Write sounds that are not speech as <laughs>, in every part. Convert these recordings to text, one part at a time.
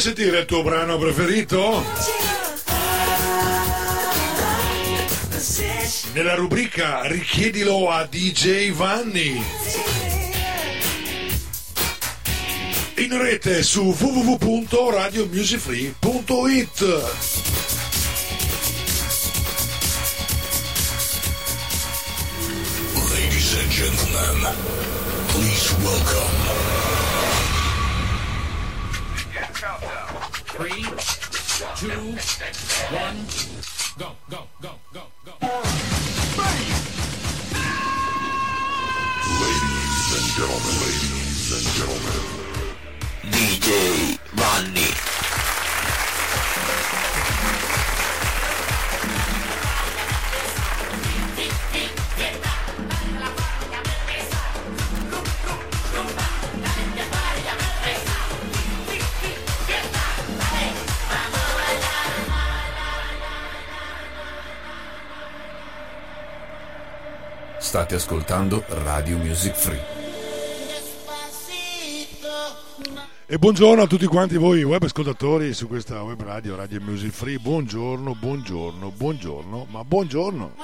Vuoi sentire il tuo brano preferito? Nella rubrica Richiedilo a DJ Vanni. In rete su www.radiomusicfree.it. Ladies and gentlemen, please welcome. Two, one, go, go, go, go, go. Ladies and gentlemen, ladies and gentlemen, DJ State ascoltando Radio Music Free. E buongiorno a tutti quanti voi web ascoltatori su questa web radio, Radio Music Free. Buongiorno, buongiorno, buongiorno, ma buongiorno.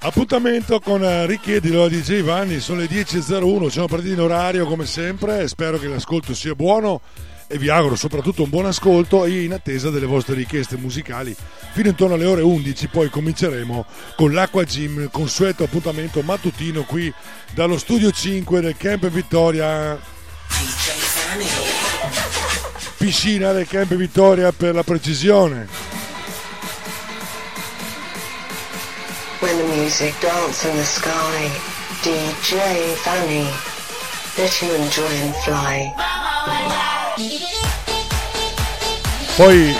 Appuntamento con eh, Richiedilo a DJ Vanni, sono le 10.01, siamo partiti in orario come sempre, spero che l'ascolto sia buono e vi auguro soprattutto un buon ascolto e in attesa delle vostre richieste musicali. Fino intorno alle ore 11 poi cominceremo con l'Aqua Gym consueto appuntamento mattutino qui dallo studio 5 del Camp Vittoria. Piscina del Camp Vittoria per la precisione. When the music dance in the sky, DJ Fanny, let you enjoy and fly. Poi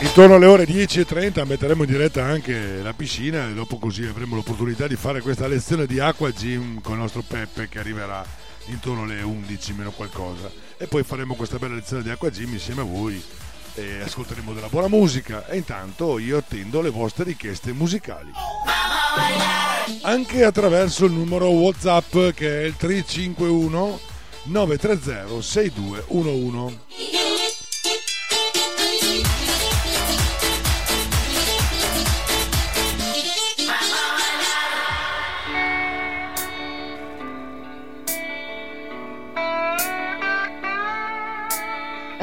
intorno alle ore 10.30 metteremo in diretta anche la piscina e dopo così avremo l'opportunità di fare questa lezione di acqua gym con il nostro Peppe che arriverà intorno alle 11 meno qualcosa. E poi faremo questa bella lezione di acqua gym insieme a voi e ascolteremo della buona musica. E intanto io attendo le vostre richieste musicali. Anche attraverso il numero whatsapp che è il 351 930 6211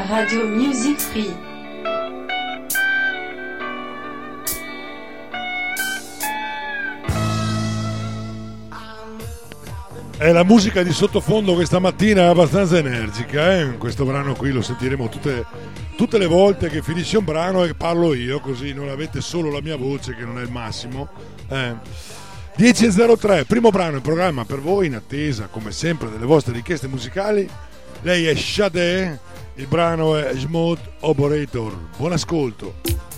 Radio Music Free. E la musica di sottofondo questa mattina è abbastanza energica, eh? questo brano qui lo sentiremo tutte, tutte le volte che finisce un brano e parlo io, così non avete solo la mia voce che non è il massimo. Eh. 10.03, primo brano in programma per voi in attesa come sempre delle vostre richieste musicali. Lei è Shade, il brano è Smooth Operator. Buon ascolto.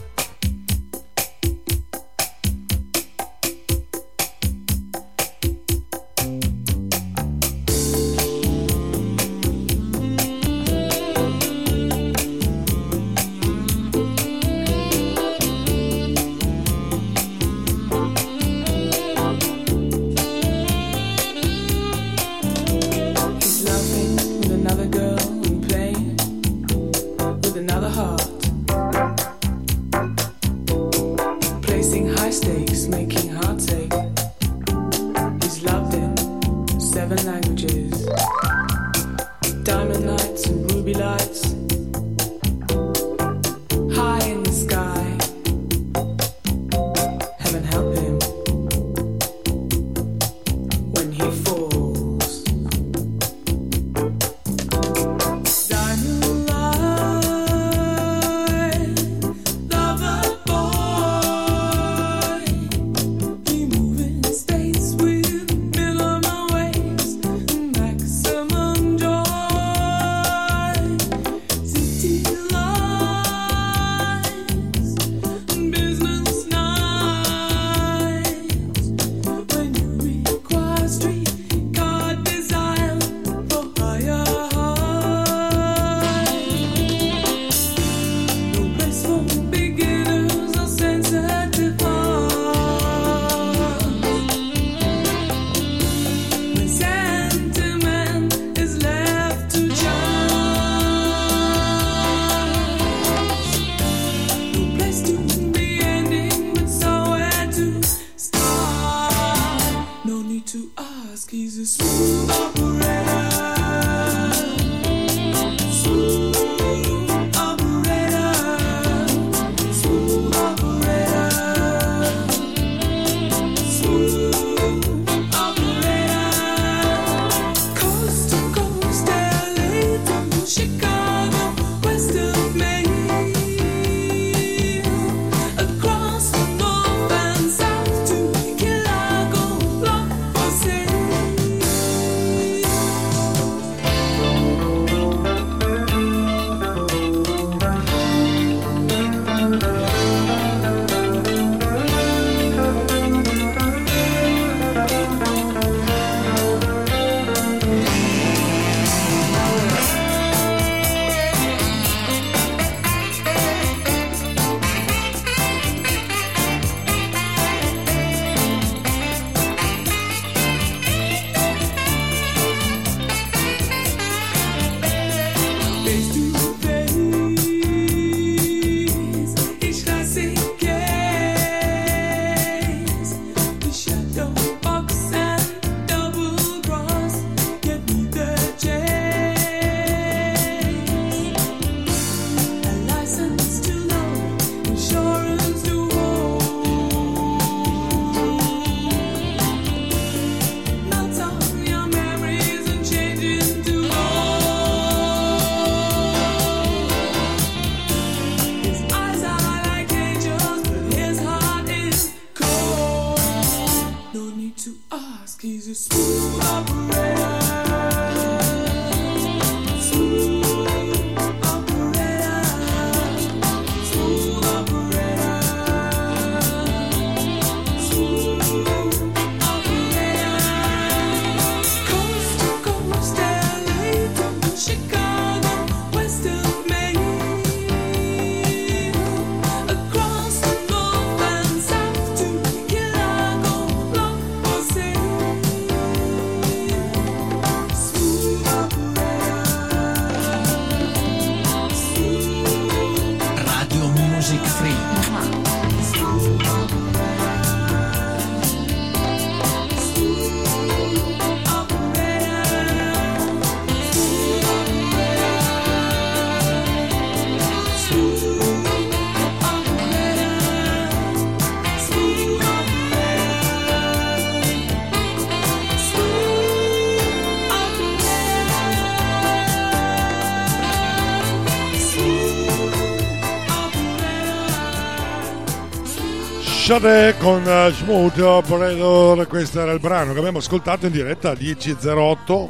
Shade con uh, Smooth Operator, questo era il brano che abbiamo ascoltato in diretta a 10.08.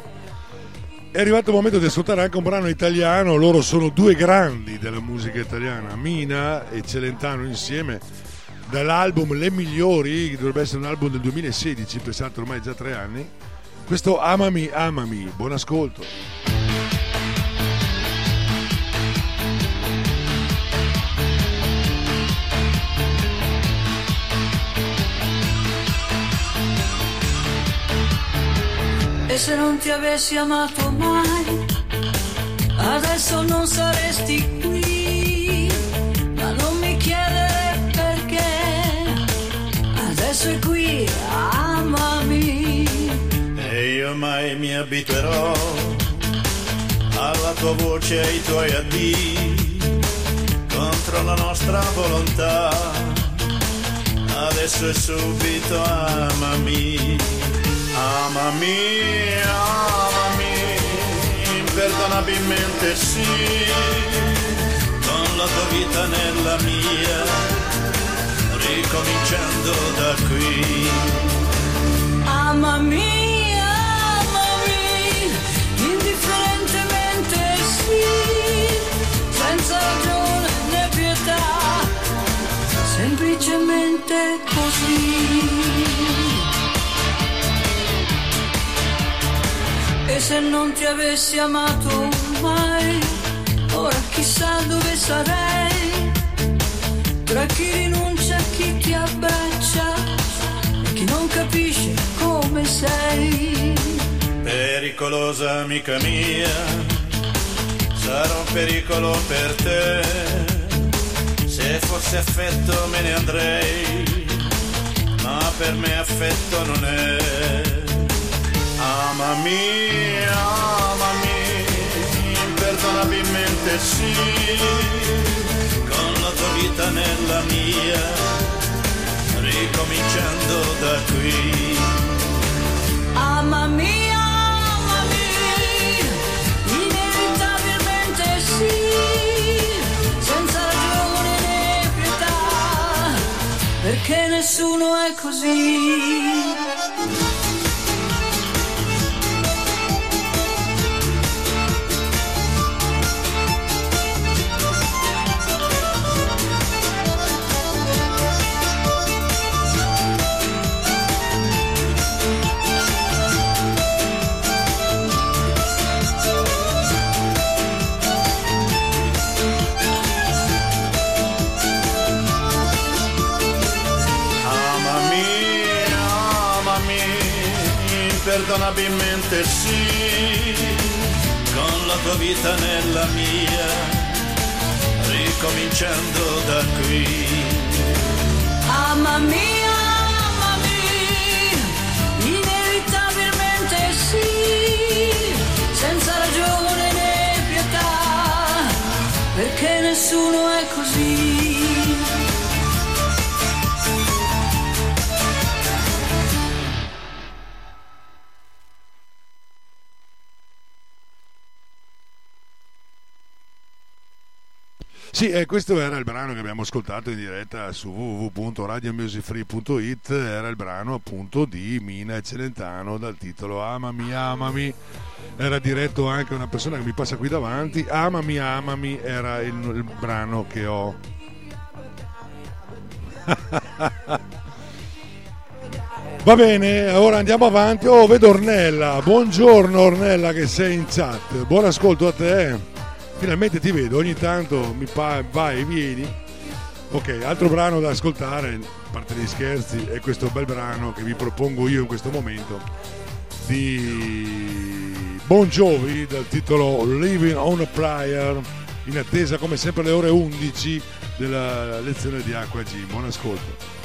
È arrivato il momento di ascoltare anche un brano italiano, loro sono due grandi della musica italiana, Mina e Celentano insieme, dall'album Le Migliori, che dovrebbe essere un album del 2016, pensate ormai già tre anni. Questo Amami, Amami, buon ascolto. E se non ti avessi amato mai, adesso non saresti qui. Ma non mi chiedere perché, adesso è qui, amami. E io mai mi abituerò alla tua voce e ai tuoi addii contro la nostra volontà. Adesso è subito amami, amami, amami, imperdonabilmente sì, con la tua vita nella mia, ricominciando da qui. Amami, amami, indifferentemente sì, senza ragione né pietà, semplicemente così. E se non ti avessi amato mai, ora chissà dove sarei, tra chi rinuncia e chi ti abbraccia, e chi non capisce come sei. Pericolosa amica mia, sarò un pericolo per te. Se fosse affetto me ne andrei, ma per me affetto non è. Amami, amami, imperdonabilmente sì, con la tua vita nella mia, ricominciando da qui. Amami, perché nessuno è così. Imperdonabilmente sì, con la tua vita nella mia, ricominciando da qui. Amami, amami, inevitabilmente sì, senza ragione né pietà, perché nessuno è così. Sì, eh, questo era il brano che abbiamo ascoltato in diretta su www.radiomusicfree.it, era il brano appunto di Mina Celentano dal titolo Amami, amami, era diretto anche a una persona che mi passa qui davanti, Amami, amami era il, il brano che ho. <laughs> Va bene, ora andiamo avanti. Oh, vedo Ornella. Buongiorno Ornella che sei in chat. Buon ascolto a te. Finalmente ti vedo, ogni tanto mi pa- vai e vieni. Ok, altro brano da ascoltare, a parte gli scherzi, è questo bel brano che vi propongo io in questo momento di Bon Jovi dal titolo Living on a Prayer in attesa come sempre alle ore 11 della lezione di Acqua G. Buon ascolto.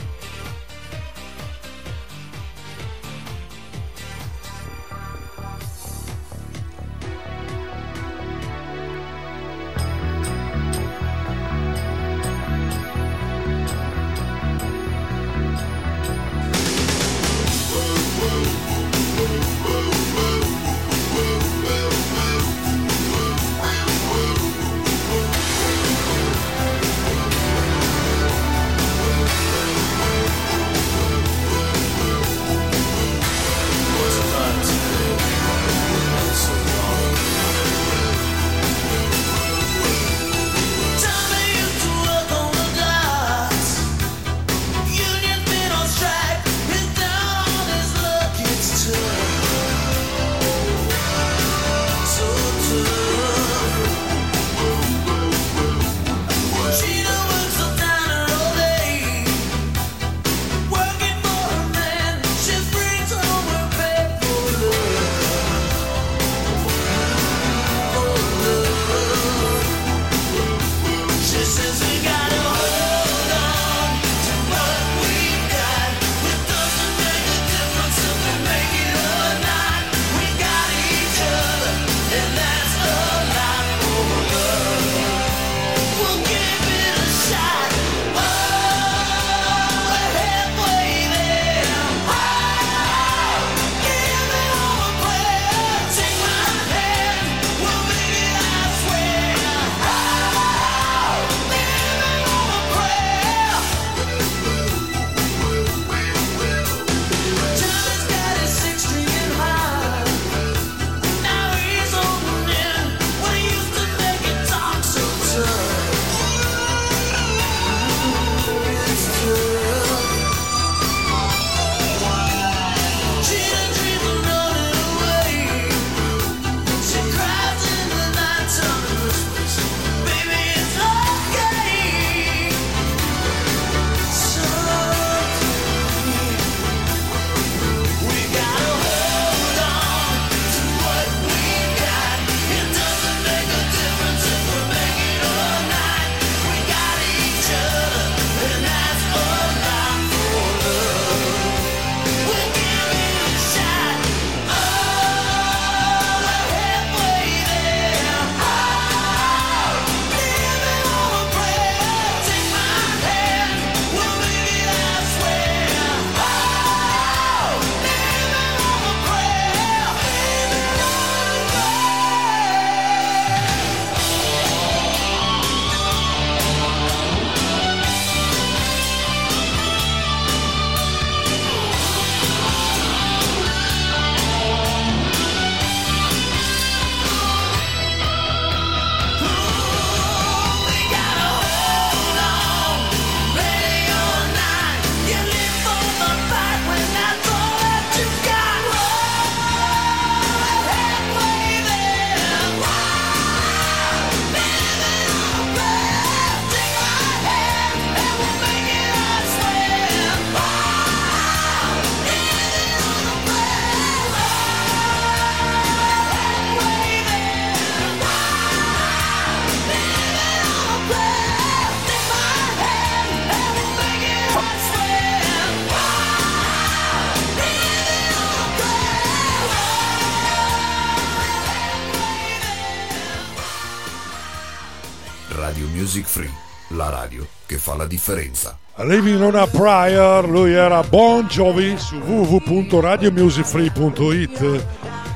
La differenza. Living on a Prayer, lui era Bon Jovi su www.radiomusicfree.it.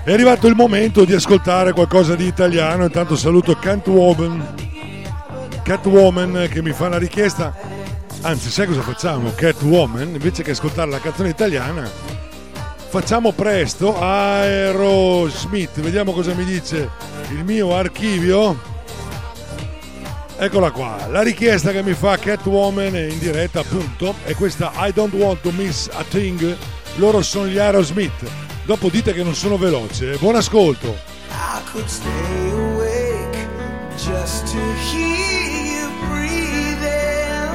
È arrivato il momento di ascoltare qualcosa di italiano, intanto saluto Catwoman, Catwoman che mi fa una richiesta. Anzi, sai cosa facciamo? Catwoman, invece che ascoltare la canzone italiana, facciamo presto Aerosmith, vediamo cosa mi dice il mio archivio. Eccola qua, la richiesta che mi fa Catwoman in diretta appunto è questa I don't want to miss a thing, loro sono gli Aerosmith, dopo dite che non sono veloce, buon ascolto. I could stay awake just to hear you breathing.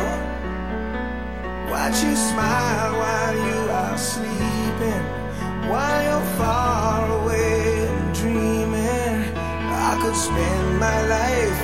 Watch you smile while you are sleeping, while you're far away and dreaming. I could spend my life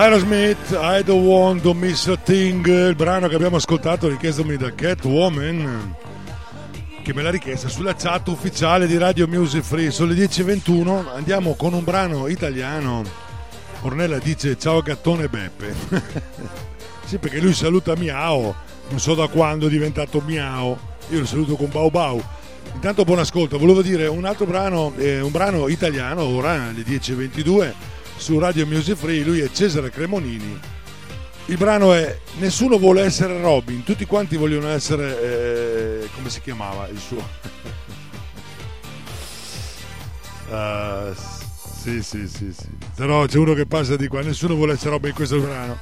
Aerosmith, I don't want to miss a thing, il brano che abbiamo ascoltato richiestomi da Catwoman, che me l'ha richiesta sulla chat ufficiale di Radio Music Free. Sono le 10.21, andiamo con un brano italiano. Ornella dice ciao gattone Beppe. <laughs> sì, perché lui saluta Miao, non so da quando è diventato Miao, io lo saluto con Bau Bau. Intanto buon ascolto, volevo dire un altro brano, eh, un brano italiano ora alle 10.22 su Radio Music Free, lui è Cesare Cremonini. Il brano è Nessuno vuole essere Robin, tutti quanti vogliono essere... eh, come si chiamava il suo? <laughs> Ah, sì, sì, sì, sì. Però c'è uno che passa di qua, nessuno vuole essere Robin in questo brano.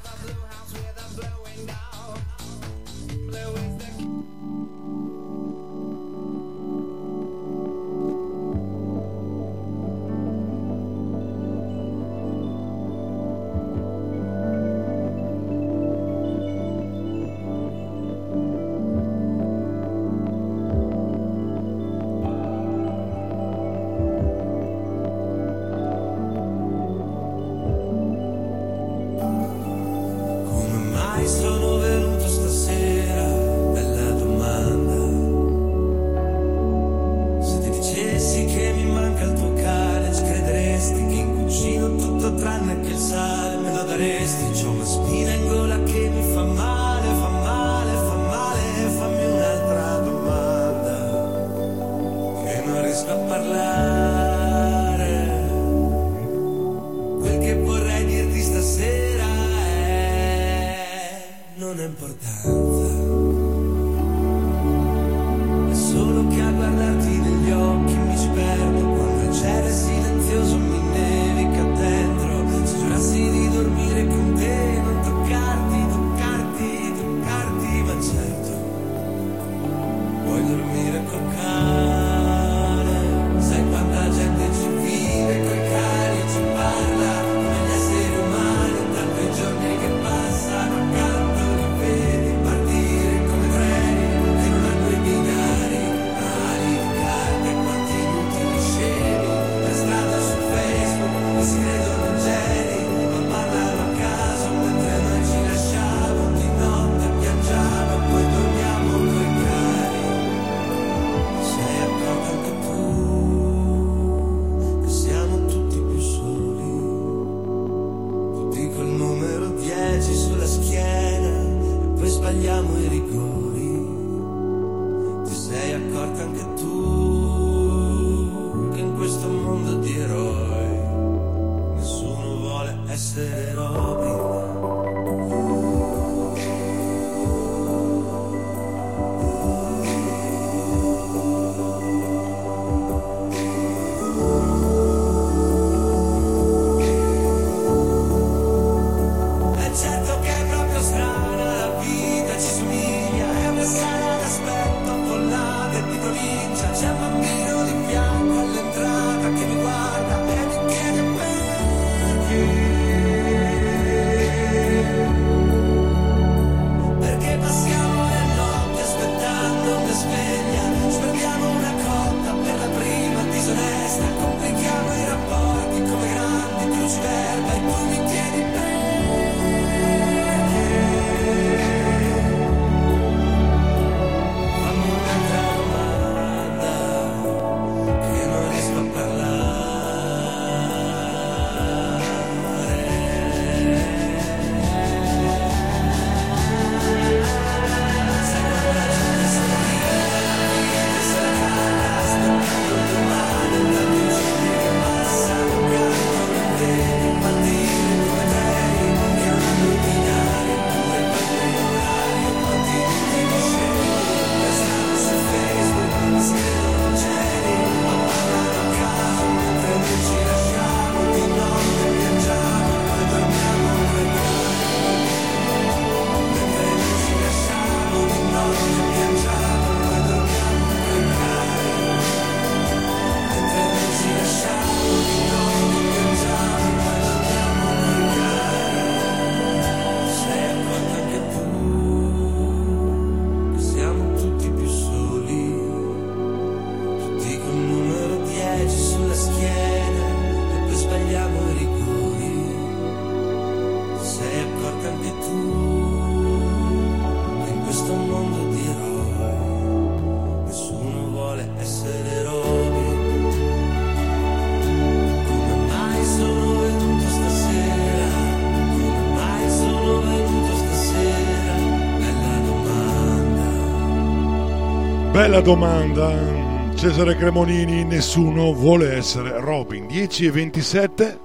Bella domanda. Cesare Cremonini, nessuno vuole essere Robin. 10 e 27.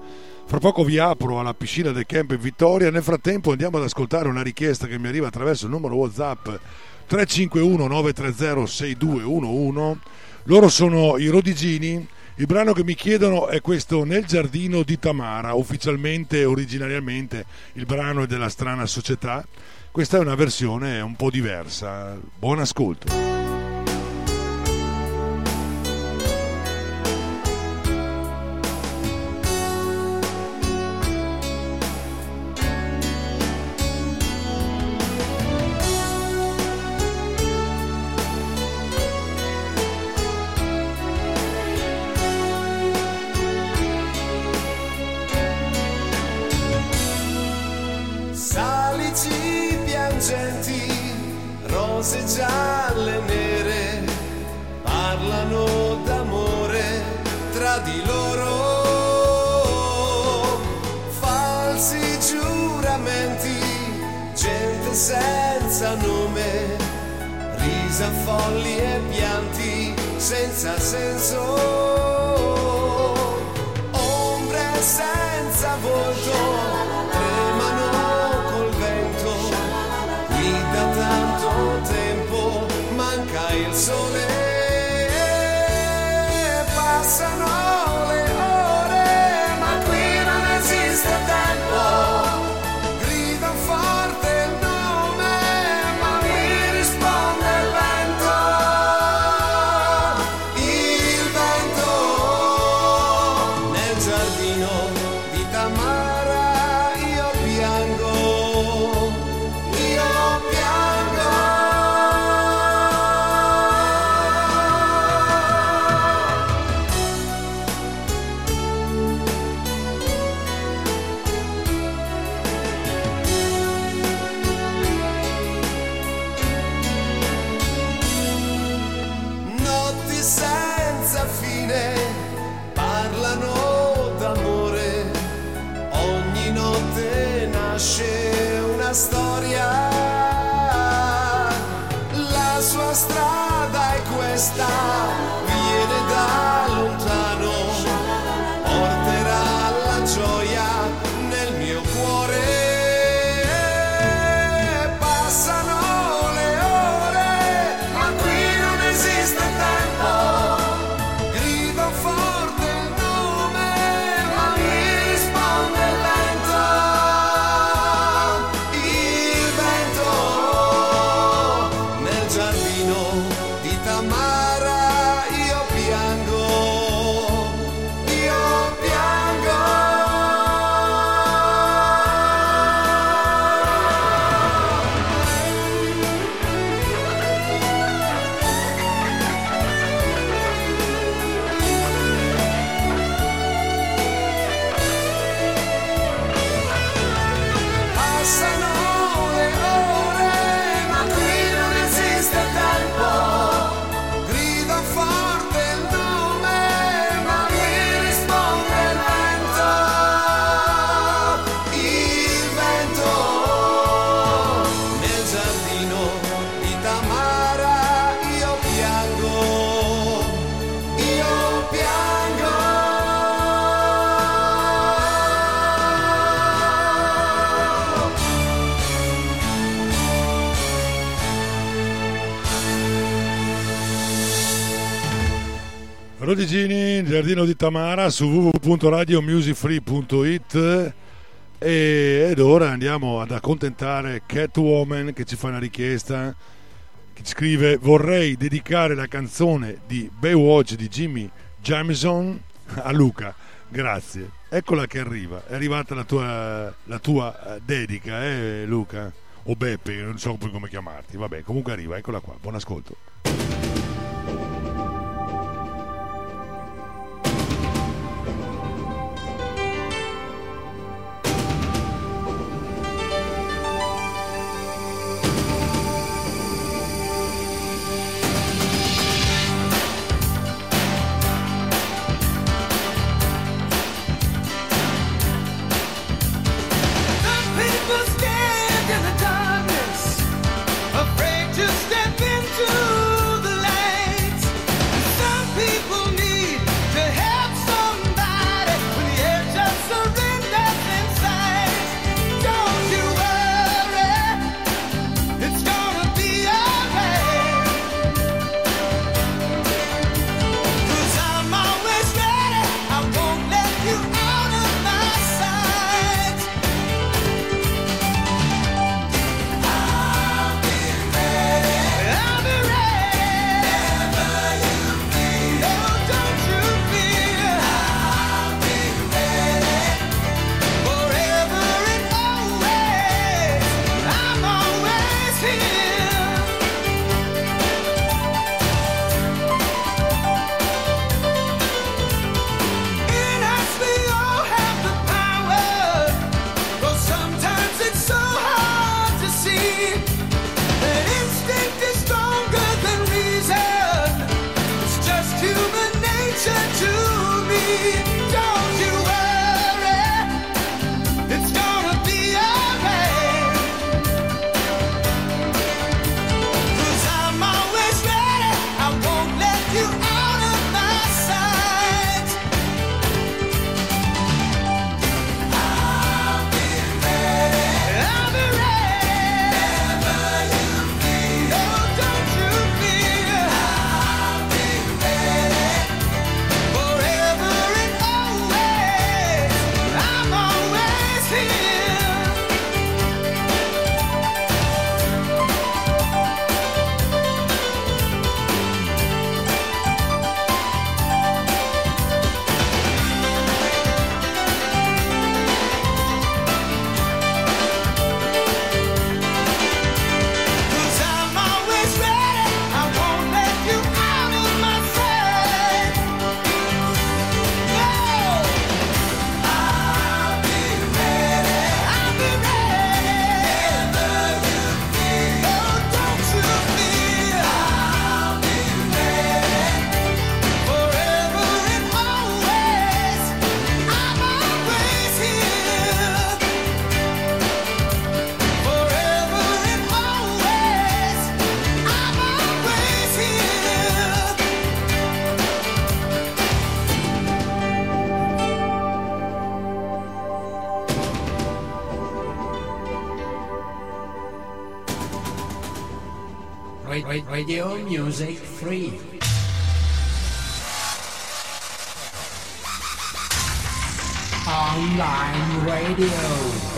Fra poco vi apro alla piscina del camp Vittoria. Nel frattempo andiamo ad ascoltare una richiesta che mi arriva attraverso il numero WhatsApp 351 930 6211. Loro sono i Rodigini. Il brano che mi chiedono è questo Nel giardino di Tamara, ufficialmente, originariamente il brano è della strana società. Questa è una versione un po' diversa. Buon ascolto. Nasce una storia. La sua strada è questa, Rodigini, Giardino di Tamara su www.radiomusicfree.it e, ed ora andiamo ad accontentare Catwoman che ci fa una richiesta che scrive vorrei dedicare la canzone di Baywatch di Jimmy Jamison a Luca. Grazie. Eccola che arriva. È arrivata la tua, la tua eh, dedica eh Luca? O Beppe non so poi come chiamarti. Vabbè comunque arriva eccola qua. Buon ascolto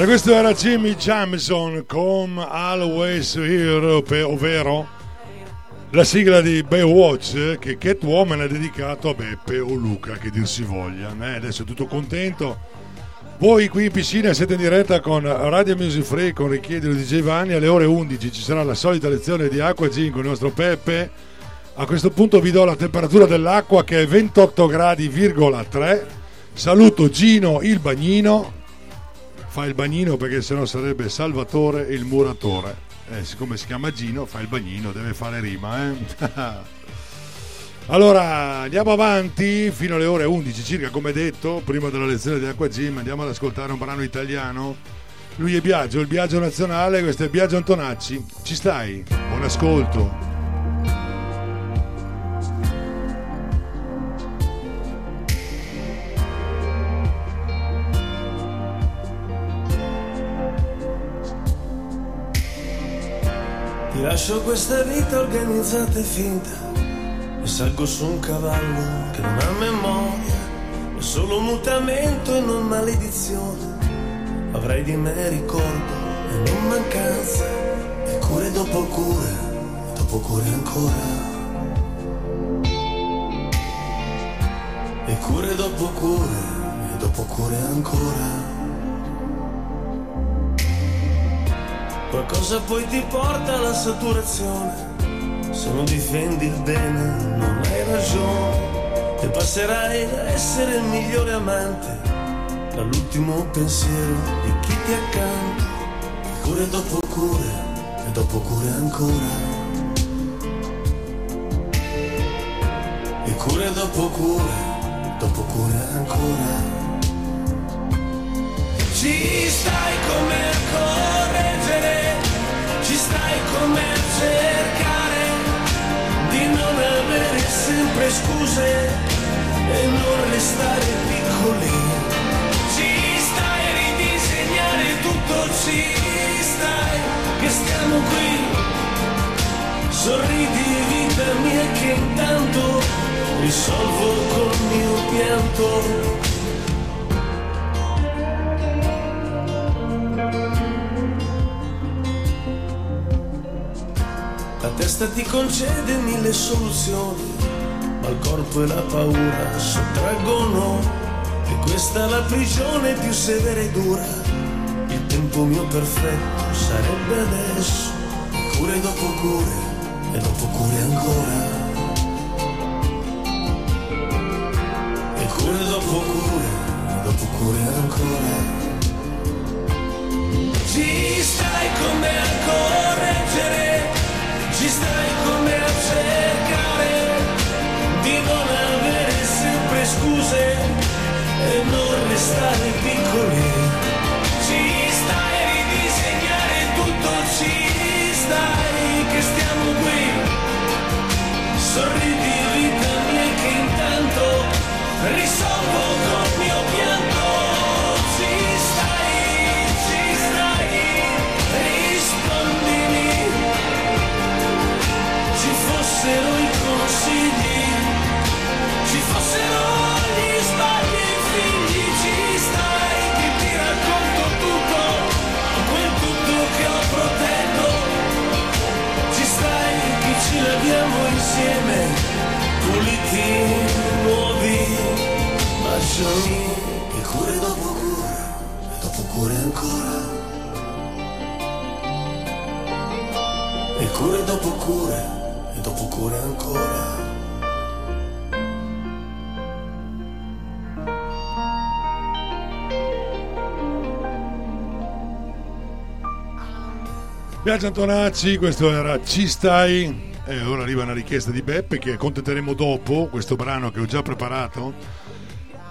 Questo era Jimmy Jamison con Always Here, ovvero la sigla di Baywatch che Catwoman ha dedicato a Beppe o Luca, che dir si voglia. Eh, adesso è tutto contento. Voi qui in piscina siete in diretta con Radio Music Free con Richiedilo di Giovanni alle ore 11 ci sarà la solita lezione di acqua gin con il nostro Peppe. A questo punto vi do la temperatura dell'acqua che è 28 gradi,3. Saluto Gino il bagnino. Fa il bagnino perché sennò sarebbe Salvatore il muratore. Eh, siccome si chiama Gino, fa il bagnino, deve fare rima, eh. <laughs> Allora andiamo avanti fino alle ore 11 circa, come detto, prima della lezione di Acqua Gym. Andiamo ad ascoltare un brano italiano. Lui è Biagio, il Biagio nazionale, questo è Biagio Antonacci. Ci stai? Buon ascolto. Lascio questa vita organizzata e finta e salgo su un cavallo che non ha memoria, è solo mutamento e non maledizione. Avrai di me ricordo e non mancanza, e cure dopo cure, dopo cure ancora. E cure dopo cure, e dopo cure ancora. Qualcosa poi ti porta alla saturazione. Se non difendi il bene, non hai ragione. E passerai a essere il migliore amante. Dall'ultimo pensiero di chi ti accanto. E cure dopo cure, e dopo cure ancora. E cure dopo cure, dopo cure ancora. Ci stai come a correggere, ci stai a cercare di non avere sempre scuse e non restare piccoli. Ci stai a ridisegnare tutto, ci stai che stiamo qui. Sorridi vita mia che intanto risolvo col mio pianto. Testa ti concede mille soluzioni, ma il corpo e la paura sottraggono. E questa è la prigione più severa e dura. Il tempo mio perfetto sarebbe adesso. Cure dopo cure, e dopo cure ancora. E cure dopo cure, e dopo cure ancora. Ci stai come a correre ci stai con me a cercare di non avere sempre scuse e non restare piccoli. Insieme puliti, nuovi, baciami e cure dopo cure, dopo cure ancora. E cure dopo cure, e dopo cure ancora. Biagio Antonacci, questo era Ci stai. E ora arriva una richiesta di Beppe che contenteremo dopo, questo brano che ho già preparato.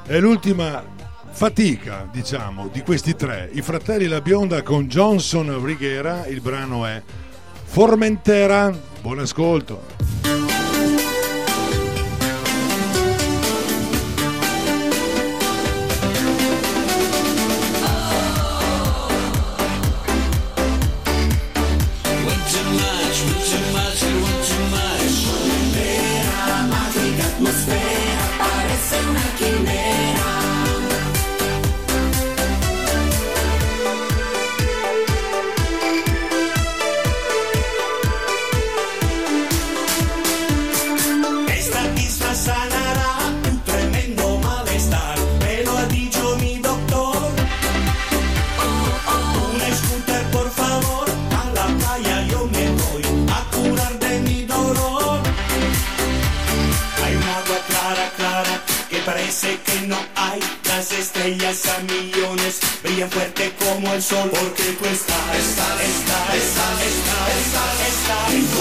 È l'ultima fatica, diciamo, di questi tre. I fratelli La Bionda con Johnson Righiera, il brano è Formentera. Buon ascolto.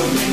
so many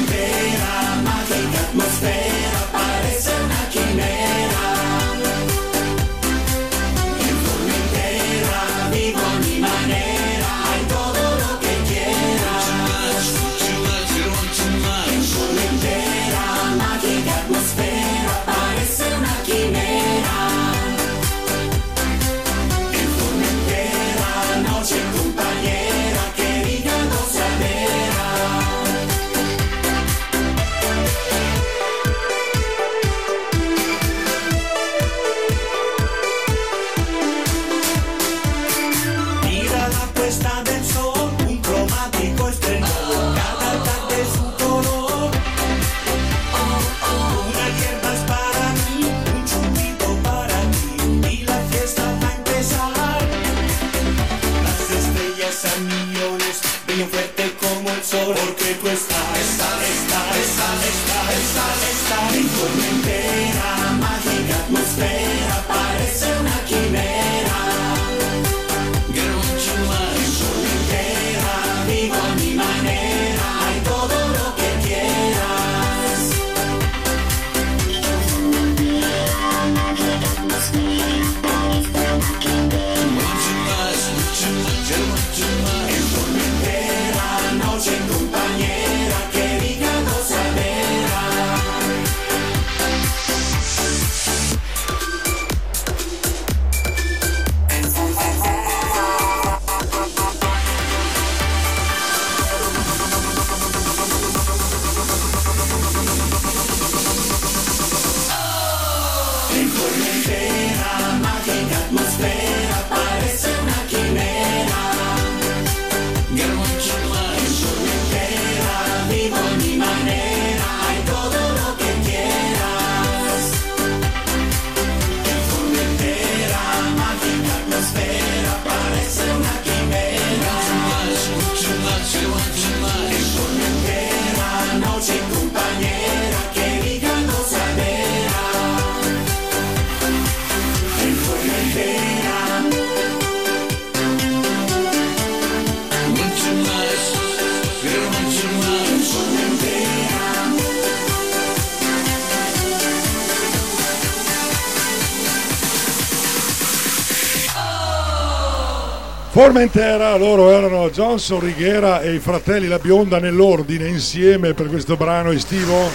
Formentera, loro erano Johnson Righiera e i fratelli La Bionda nell'ordine insieme per questo brano estivo.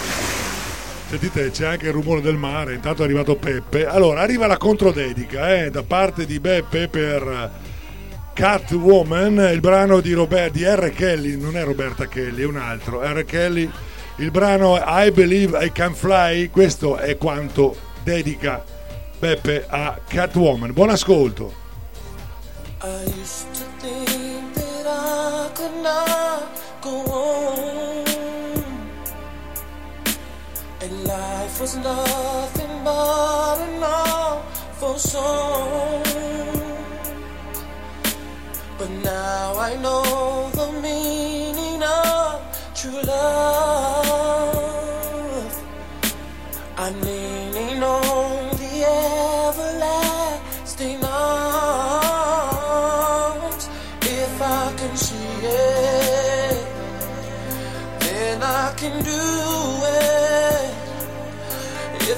Sentite, c'è anche il rumore del mare, intanto è arrivato Peppe. Allora, arriva la controdedica eh, da parte di Beppe per Catwoman, il brano di, Robert, di R. Kelly, non è Roberta Kelly, è un altro, R. Kelly. Il brano I Believe I Can Fly, questo è quanto dedica Beppe a Catwoman. Buon ascolto. Was nothing but an awful song. But now I know the meaning of true love. I'm leaning on the everlasting arms. If I can see it, then I can do.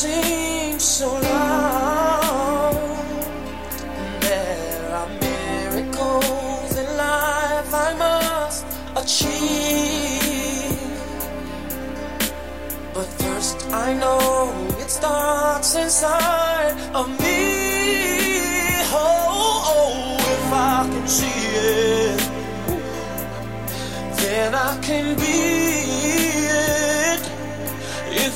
can seem so loud. There are miracles in life I must achieve. But first, I know it starts inside of me. Oh, oh, oh if I can see it, then I can be.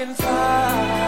can fly.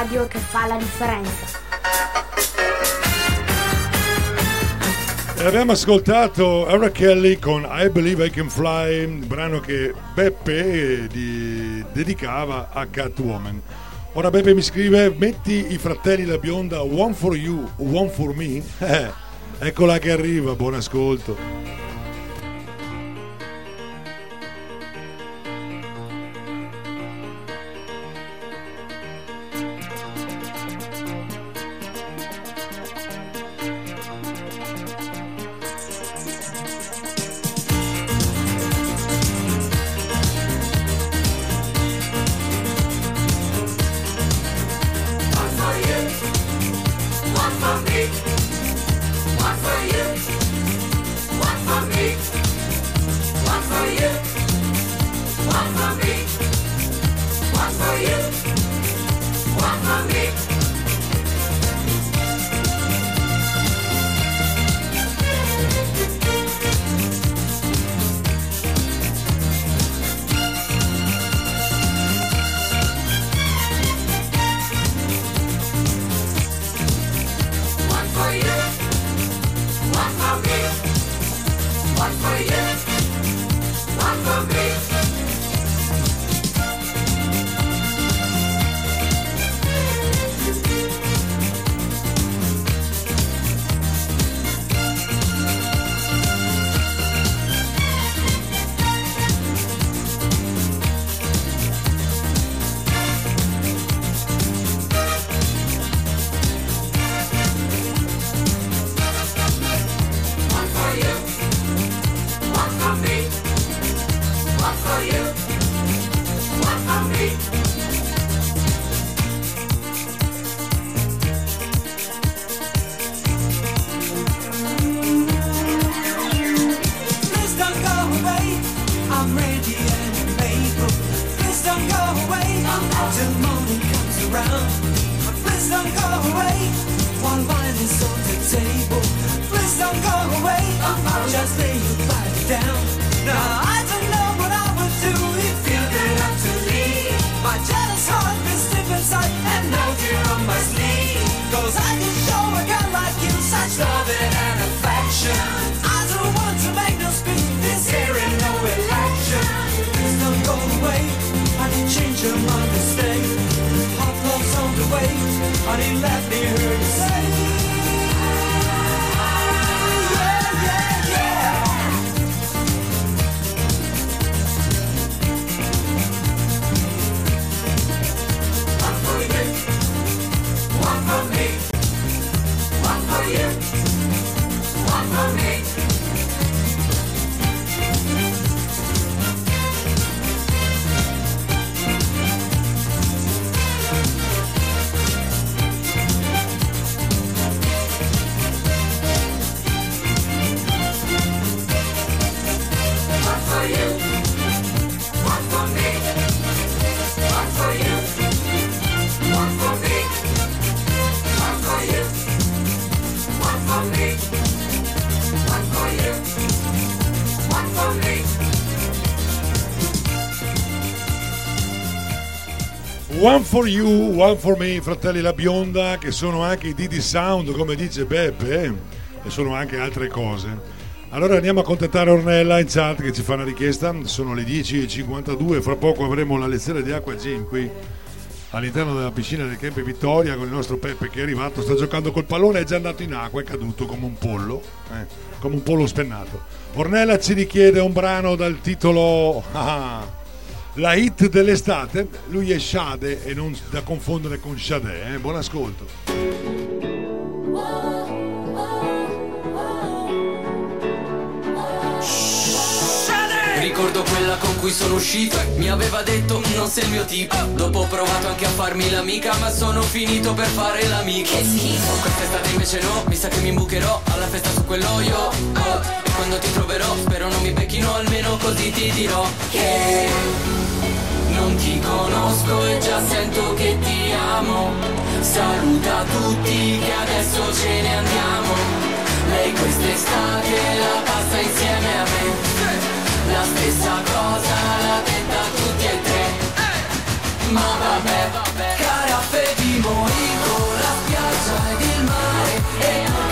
Radio che fa la differenza. E abbiamo ascoltato Ara Kelly con I Believe I Can Fly, brano che Beppe di- dedicava a Catwoman. Ora Beppe mi scrive, metti i fratelli la bionda One for You, One for Me. Eh, <laughs> eccola che arriva, buon ascolto. For you, one for me, fratelli La Bionda, che sono anche i Didi Sound, come dice Beppe, eh, e sono anche altre cose. Allora andiamo a contattare Ornella in chat che ci fa una richiesta, sono le 10.52, fra poco avremo la lezione di acqua gym qui all'interno della piscina del Camp Vittoria con il nostro Peppe che è arrivato, sta giocando col pallone, è già andato in acqua, è caduto come un pollo, eh, come un pollo spennato. Ornella ci richiede un brano dal titolo <laughs> ah, La hit dell'estate, lui è Shade e non da confondere con Shade, eh? buon ascolto. Ricordo quella con cui sono uscito e mi aveva detto non sei il mio tipo Dopo ho provato anche a farmi l'amica ma sono finito per fare l'amico. Che schifo. Quest'estate invece no, mi sa che mi imbucherò alla festa su quell'oio. Oh, E quando ti troverò spero non mi becchino almeno così ti dirò. Che non ti conosco e già sento che ti amo. Saluta tutti che adesso ce ne andiamo. Lei quest'estate la passa insieme a me. La stessa cosa l'ha detta tutti e tre. Ma vabbè, caraffe di mojito La spiaggia ed il mare. E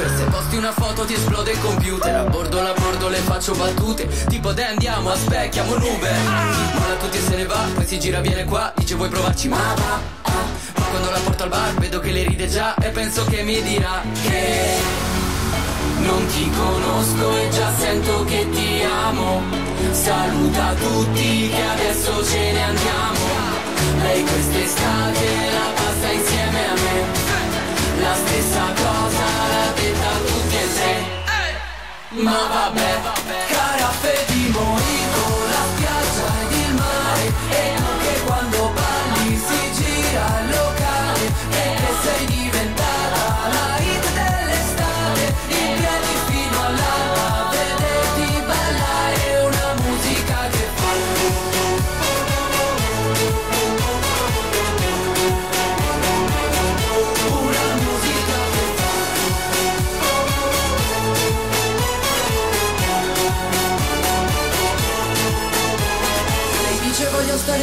super Se posti una foto ti esplode il computer. A bordo la bordo le faccio battute. Tipo dai andiamo a specchiamo un Uber tutti e se ne va Poi si gira viene qua Dice vuoi provarci? Ma va ah. Ma quando la porto al bar vedo che le ride già E penso che mi dirà che Non ti conosco e già sento che ti amo. Saluta tutti che adesso ce ne andiamo. Lei quest'estate la passa insieme a me. La stessa cosa la devo Mama Mother, Mother.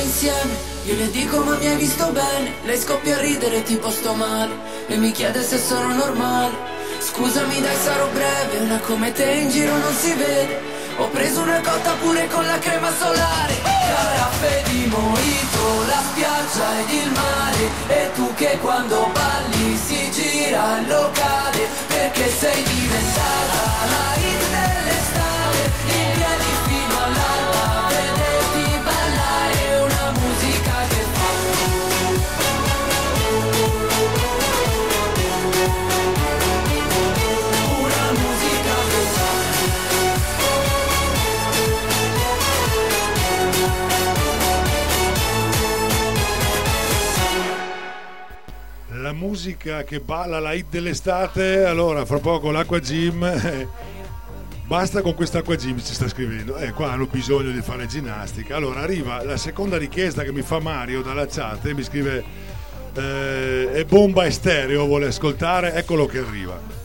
insieme. Io le dico ma mi hai visto bene? Lei scoppia a ridere tipo sto male. E mi chiede se sono normale. Scusami dai sarò breve Una come te in giro non si vede. Ho preso una cotta pure con la crema solare. Caraffè di Moito, la spiaggia ed il mare. E tu che quando balli si gira il locale Perché sei diventata la hit delle musica che balla la hit dell'estate, allora fra poco l'acqua gym. Eh, basta con quest'acqua gym, ci sta scrivendo. Eh, qua hanno bisogno di fare ginnastica. Allora arriva la seconda richiesta che mi fa Mario dalla chat e mi scrive eh, e bomba e stereo vuole ascoltare, eccolo che arriva.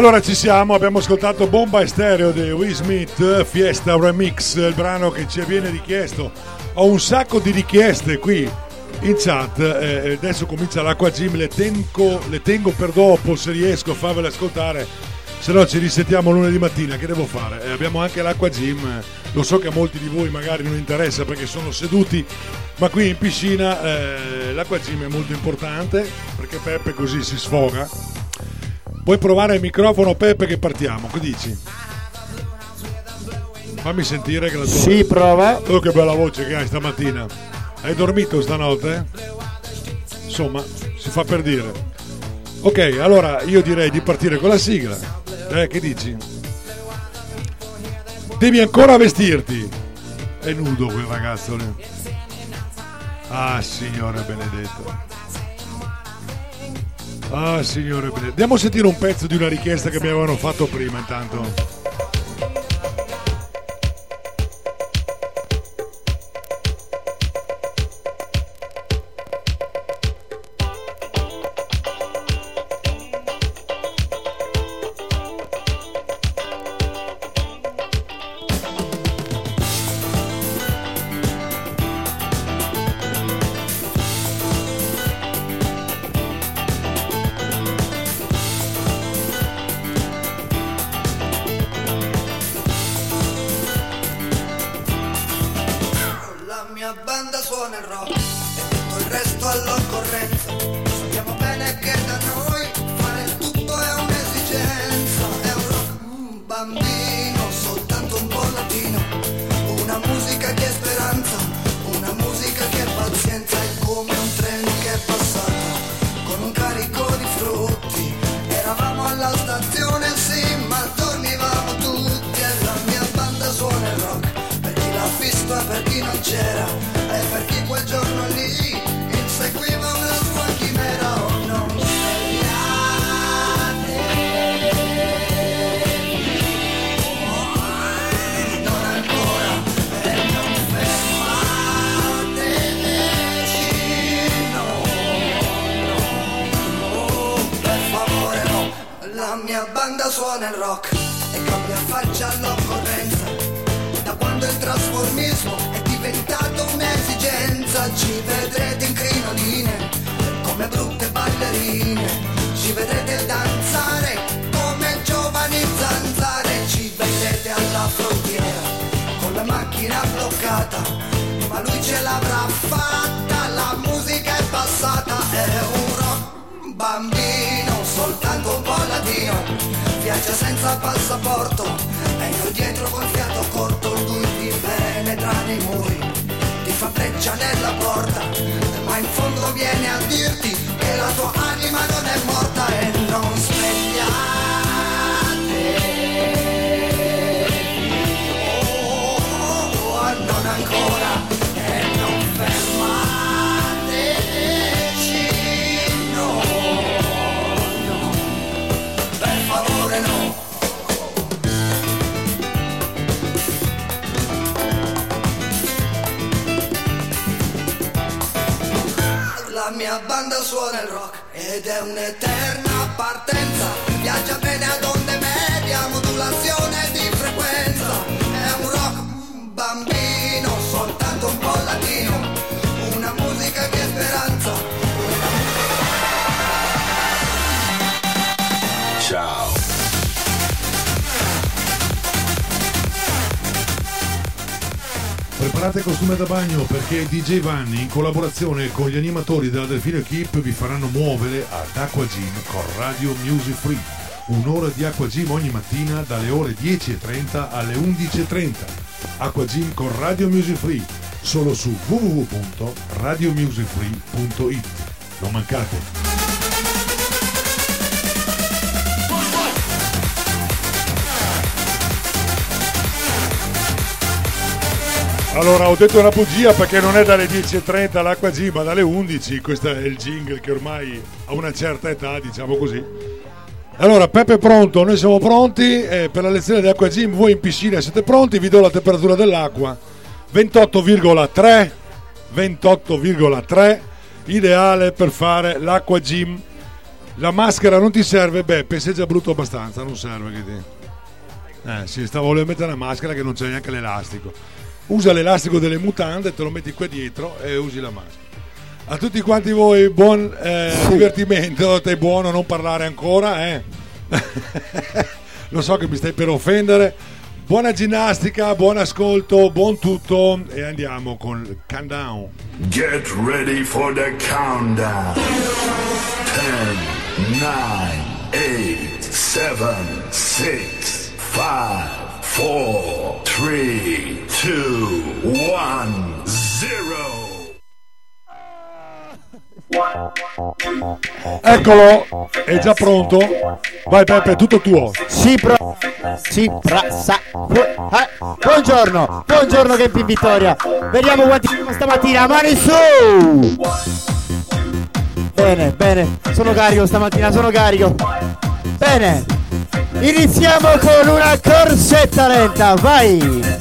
Allora ci siamo, abbiamo ascoltato Bomba Estéreo di Will Smith, Fiesta Remix, il brano che ci viene richiesto. Ho un sacco di richieste qui in chat, eh, adesso comincia l'acqua gym, le tengo, le tengo per dopo se riesco a farvele ascoltare, se no ci risentiamo lunedì mattina, che devo fare? Eh, abbiamo anche l'acqua gym, eh, lo so che a molti di voi magari non interessa perché sono seduti, ma qui in piscina eh, l'acqua gym è molto importante perché Peppe così si sfoga. Puoi provare il microfono Peppe che partiamo, che dici? Fammi sentire che la tua... Si prova. Oh che bella voce che hai stamattina. Hai dormito stanotte? Insomma, si fa per dire. Ok, allora io direi di partire con la sigla. Eh, che dici? Devi ancora vestirti. È nudo quel ragazzo lì. Ah, signore benedetto. Ah, signore. Andiamo a sentire un pezzo di una richiesta che mi avevano fatto prima intanto. Senza passaporto e io dietro col fiato corto lui ti penetra nei muri ti fa breccia nella porta ma in fondo viene a dirti che la tua anima non è morta e non svegliatevi ed è un'eterna partenza. Viaggia bene ad onde medie, modulazione Preparate costume da bagno perché DJ Vanni in collaborazione con gli animatori della Delfino Equip vi faranno muovere ad Aqua Gym con Radio Music Free. Un'ora di Aqua Gym ogni mattina dalle ore 10.30 alle 11.30. Aqua Gym con Radio Music Free solo su www.radiomusicfree.it. Non mancate! Allora, ho detto una bugia perché non è dalle 10.30 l'acqua G, ma dalle 11. Questo è il jingle che ormai ha una certa età, diciamo così. Allora, Peppe è pronto, noi siamo pronti eh, per la lezione di acqua gym. Voi in piscina siete pronti? Vi do la temperatura dell'acqua: 28,3 28,3 ideale per fare l'acqua gym la maschera non ti serve beh peseggia brutto abbastanza non serve che ti eh sì stavo volevo mettere la maschera che non c'è neanche l'elastico usa l'elastico delle mutande te lo metti qua dietro e usi la maschera. A tutti quanti voi buon eh, divertimento te buono non parlare ancora eh? <laughs> Lo so che mi stai per offendere. Buona ginnastica buon ascolto buon tutto e andiamo con il countdown. Get ready for the countdown. 10, 9, 8, 7, 6, 5, 4, 3, 2, 1, 0. Eccolo, è già pronto. Vai Peppe, tutto tuo. Si pro... Si pra... Sa... eh, Buongiorno, buongiorno Campi Vittoria. Vediamo quanti siamo stamattina. Mani su! Bene, bene. Sono carico stamattina, sono carico. Bene. Iniziamo con una corsetta lenta. Vai!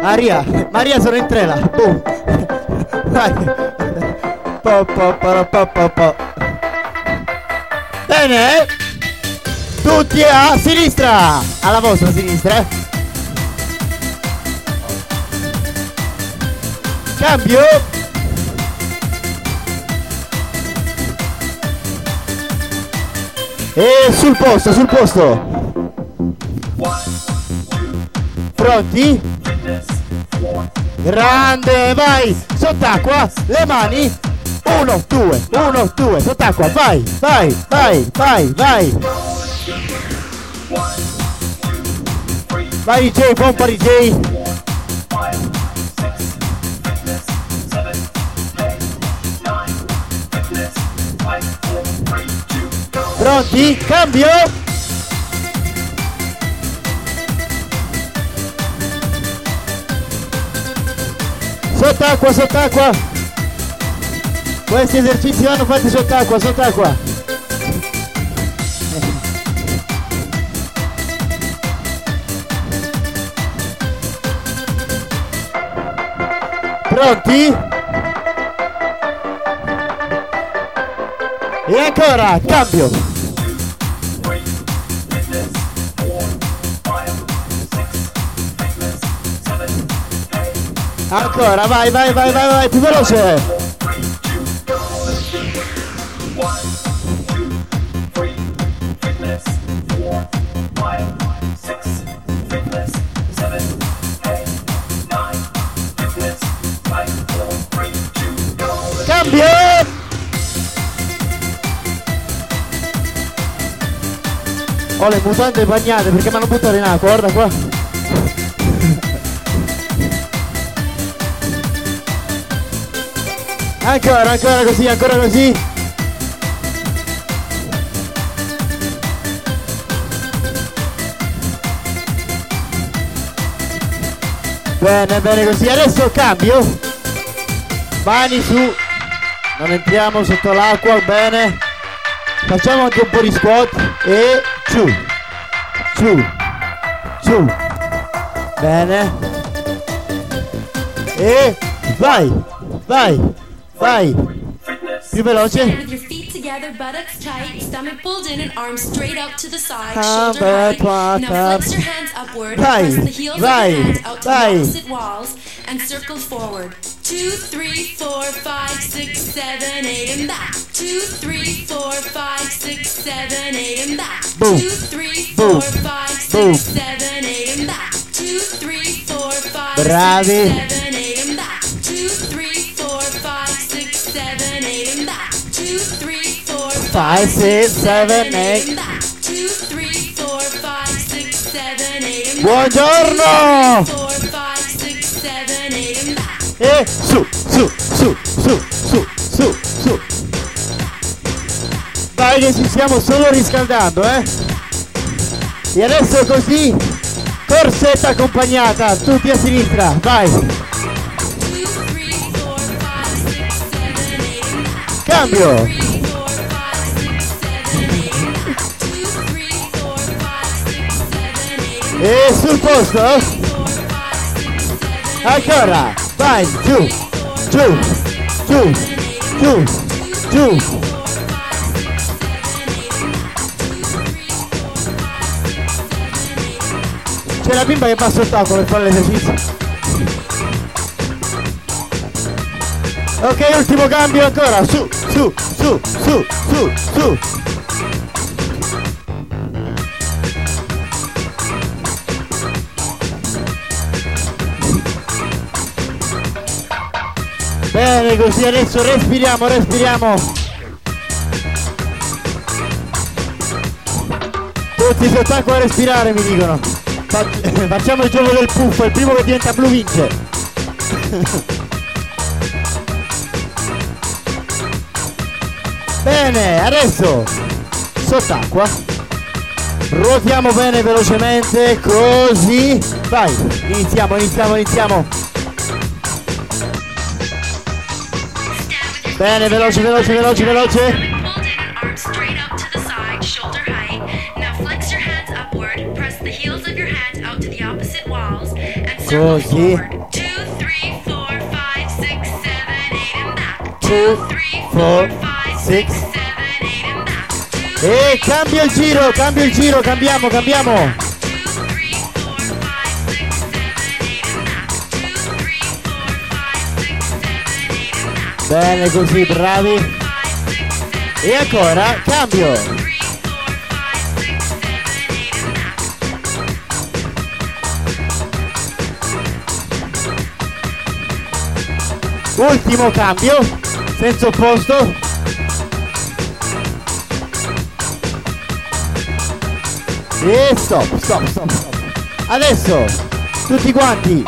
Maria, Maria sono in trela. Boom. <laughs> Vai. Po, po, po, po, po. Bene. Tutti a sinistra. Alla vostra sinistra. eh. Cambio. E sul posto, sul posto. Pronti? Grande, vai! Sott'acqua, le mani. Uno, due, uno, due, sott'acqua, vai, vai, vai, vai, vai. Vai DJ, pompa DJ. Pronti? Cambio! Sott'acqua, sott'acqua! Questi esercizi vanno fatti sott'acqua, sott'acqua! Pronti? E ancora, cambio! Ancora, vai, vai, vai, vai, vai, più veloce! Cambio! Ho le mutande bagnate perché mi hanno buttato in acqua, guarda qua. Ancora, ancora così, ancora così. Bene, bene così. Adesso cambio. Mani su. Non entriamo sotto l'acqua, bene. Facciamo anche un po' di squat e giù. Giù. Giù. Bene. E vai. Vai. Vai. Più veloce. With your feet together, buttocks tight, stomach pulled in, and arms straight up to the side, shoulder height. beh, Now flex qua, your hands upward, Vai, press the heels vai, of the hands out to vai. the opposite walls, and circle forward. Two, three, four, five, six, seven, eight, and back. Two, three, four, five, six, seven, eight, and back. Boom. Two, three, Boom. four, five, six, Boom. seven, eight, and back. Two, three, four, five, Bravi. six, seven, eight, Five, six, seven, eight. Buongiorno! E su, su, su, su, su, su, su. Dai che ci stiamo solo riscaldando, eh. E adesso così, corsetta accompagnata, tutti a sinistra, vai. Cambio. E sul posto? Ancora! Vai, giù, giù, giù, giù, giù. C'è la bimba che va sott'acqua per fare l'esercizio. Ok, ultimo cambio ancora, su, su, su, su, su, su. Bene, così adesso respiriamo, respiriamo. Tutti sott'acqua a respirare mi dicono. Fac- <laughs> Facciamo il gioco del puffo, il primo che diventa blu vince. <laughs> Bene, adesso sott'acqua. Ruotiamo bene velocemente, così. Vai, iniziamo, iniziamo, iniziamo. The opposite walls and circle Così. forward. Two, three, four, five, six, seven, eight, and back. Two, four, six. E cambio il giro, cambio il giro, cambiamo, cambiamo. Bene così, bravi. E ancora, cambio. Ultimo cambio, senso opposto. E stop, stop, stop, stop. Adesso, tutti quanti,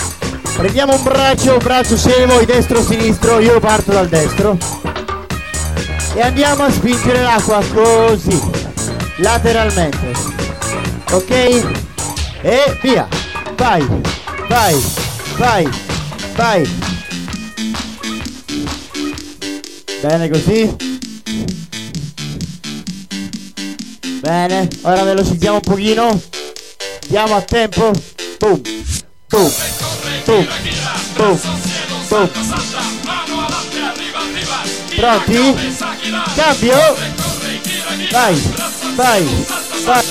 prendiamo un braccio, un braccio sceglie voi destro sinistro, io parto dal destro. E andiamo a spingere l'acqua così, lateralmente. Ok? E via. Vai, vai, vai, vai. Bene così. Bene, ora velocizziamo un pochino. Diamo a tempo. Boom, boom, boom, boom, boom. Pronti? Cambio. Vai, vai, vai.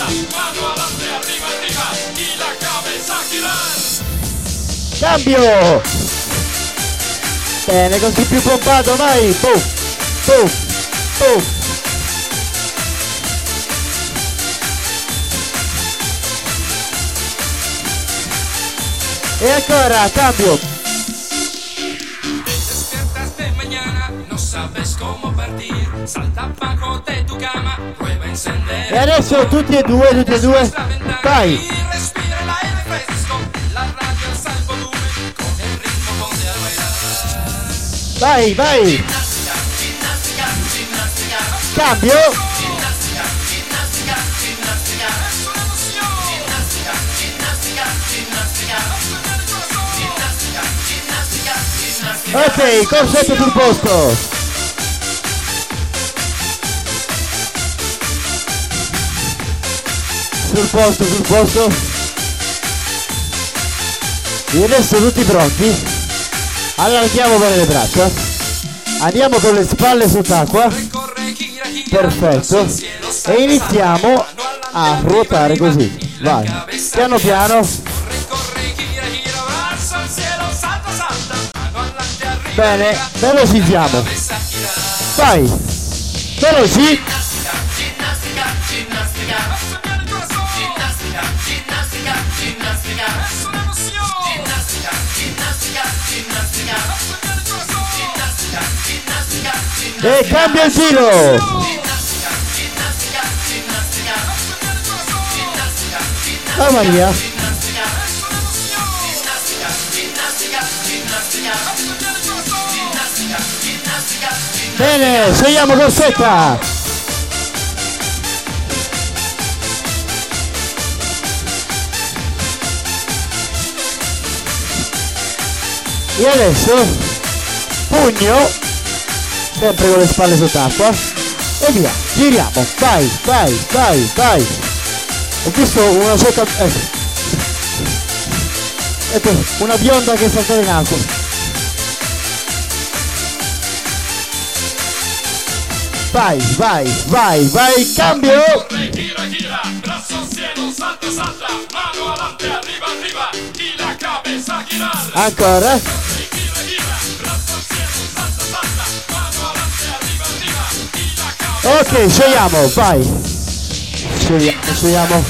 Cambio. Bene, così più pompato, vai. Boom, boom, boom. Prueba a encender. E adesso tutti e due, tutti e due. Vai. Respira el aire Ok, corsetto sul posto. Sul posto, sul posto. E adesso tutti pronti? Allarghiamo bene le braccia. Andiamo con le spalle sott'acqua. Perfetto. E iniziamo a ruotare così. Vai. Piano piano. Bene, velocizziamo. Vai. Veloci. E cambia il giro. Ah Maria. Bene, scegliamo corsetta. E adesso pugno, sempre con le spalle sott'acqua, e via, giriamo, vai, vai, vai, vai. Ho visto una sotto... eh. Ecco, una bionda che è saltata in acqua. Vai, vai, vai, vai, cambio! Gira, gira, brazo al cielo, salta, salta, mano adelante, arriba, arriba, y la cabeza. Ancora. Y la cabeza Ok, sciogliamo, vai. Sciogliamo, sciogliamo.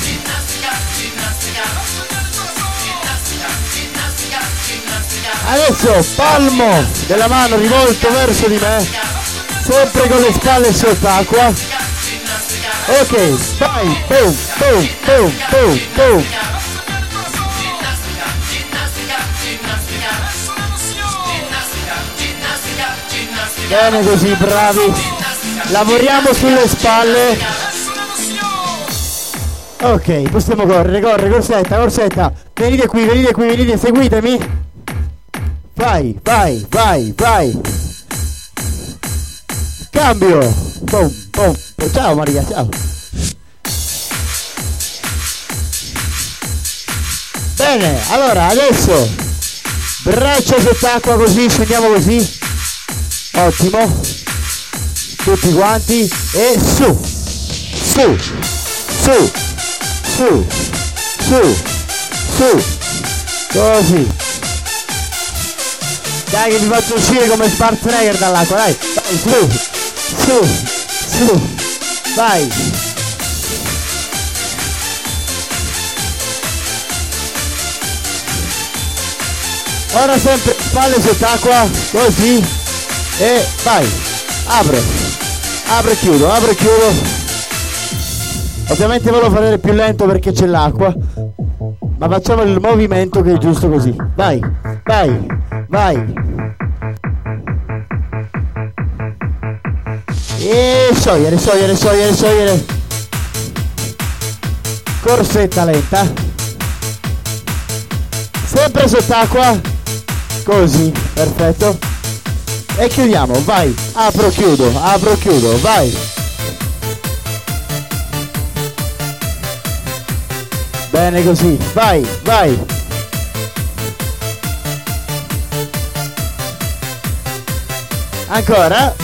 Adesso palmo della mano rivolto verso di me, sempre con le spalle sott'acqua. Ok, vai, boom, boom, boom, boom, boom. Bene così, bravi. Lavoriamo sulle spalle. Ok, possiamo correre, corre, corsetta, corsetta. Venite qui, venite qui, venite, seguitemi. Vai, vai, vai, vai. Cambio. Boom, boom. Ciao Maria, ciao. Bene, allora adesso braccia sott'acqua così, scendiamo così. Ottimo. Tutti quanti e su. Su. Su. Su. Su. Su. Così. Dai che vi faccio uscire come Schwarzenegger dall'acqua, dai. Vai, su. Su. Su. Vai. Ora sempre spalle sott'acqua, così. E vai. Apro. Apro e chiudo, apro e chiudo. Ovviamente ve lo farete più lento perché c'è l'acqua. Ma facciamo il movimento che è giusto così. Vai, vai, vai. E sciogliere, sciogliere, sciogliere, sciogliere. Corsetta lenta. Sempre sott'acqua. Così, perfetto. E chiudiamo, vai. Apro, chiudo, apro, chiudo, vai. Bene così, vai, vai. Ancora.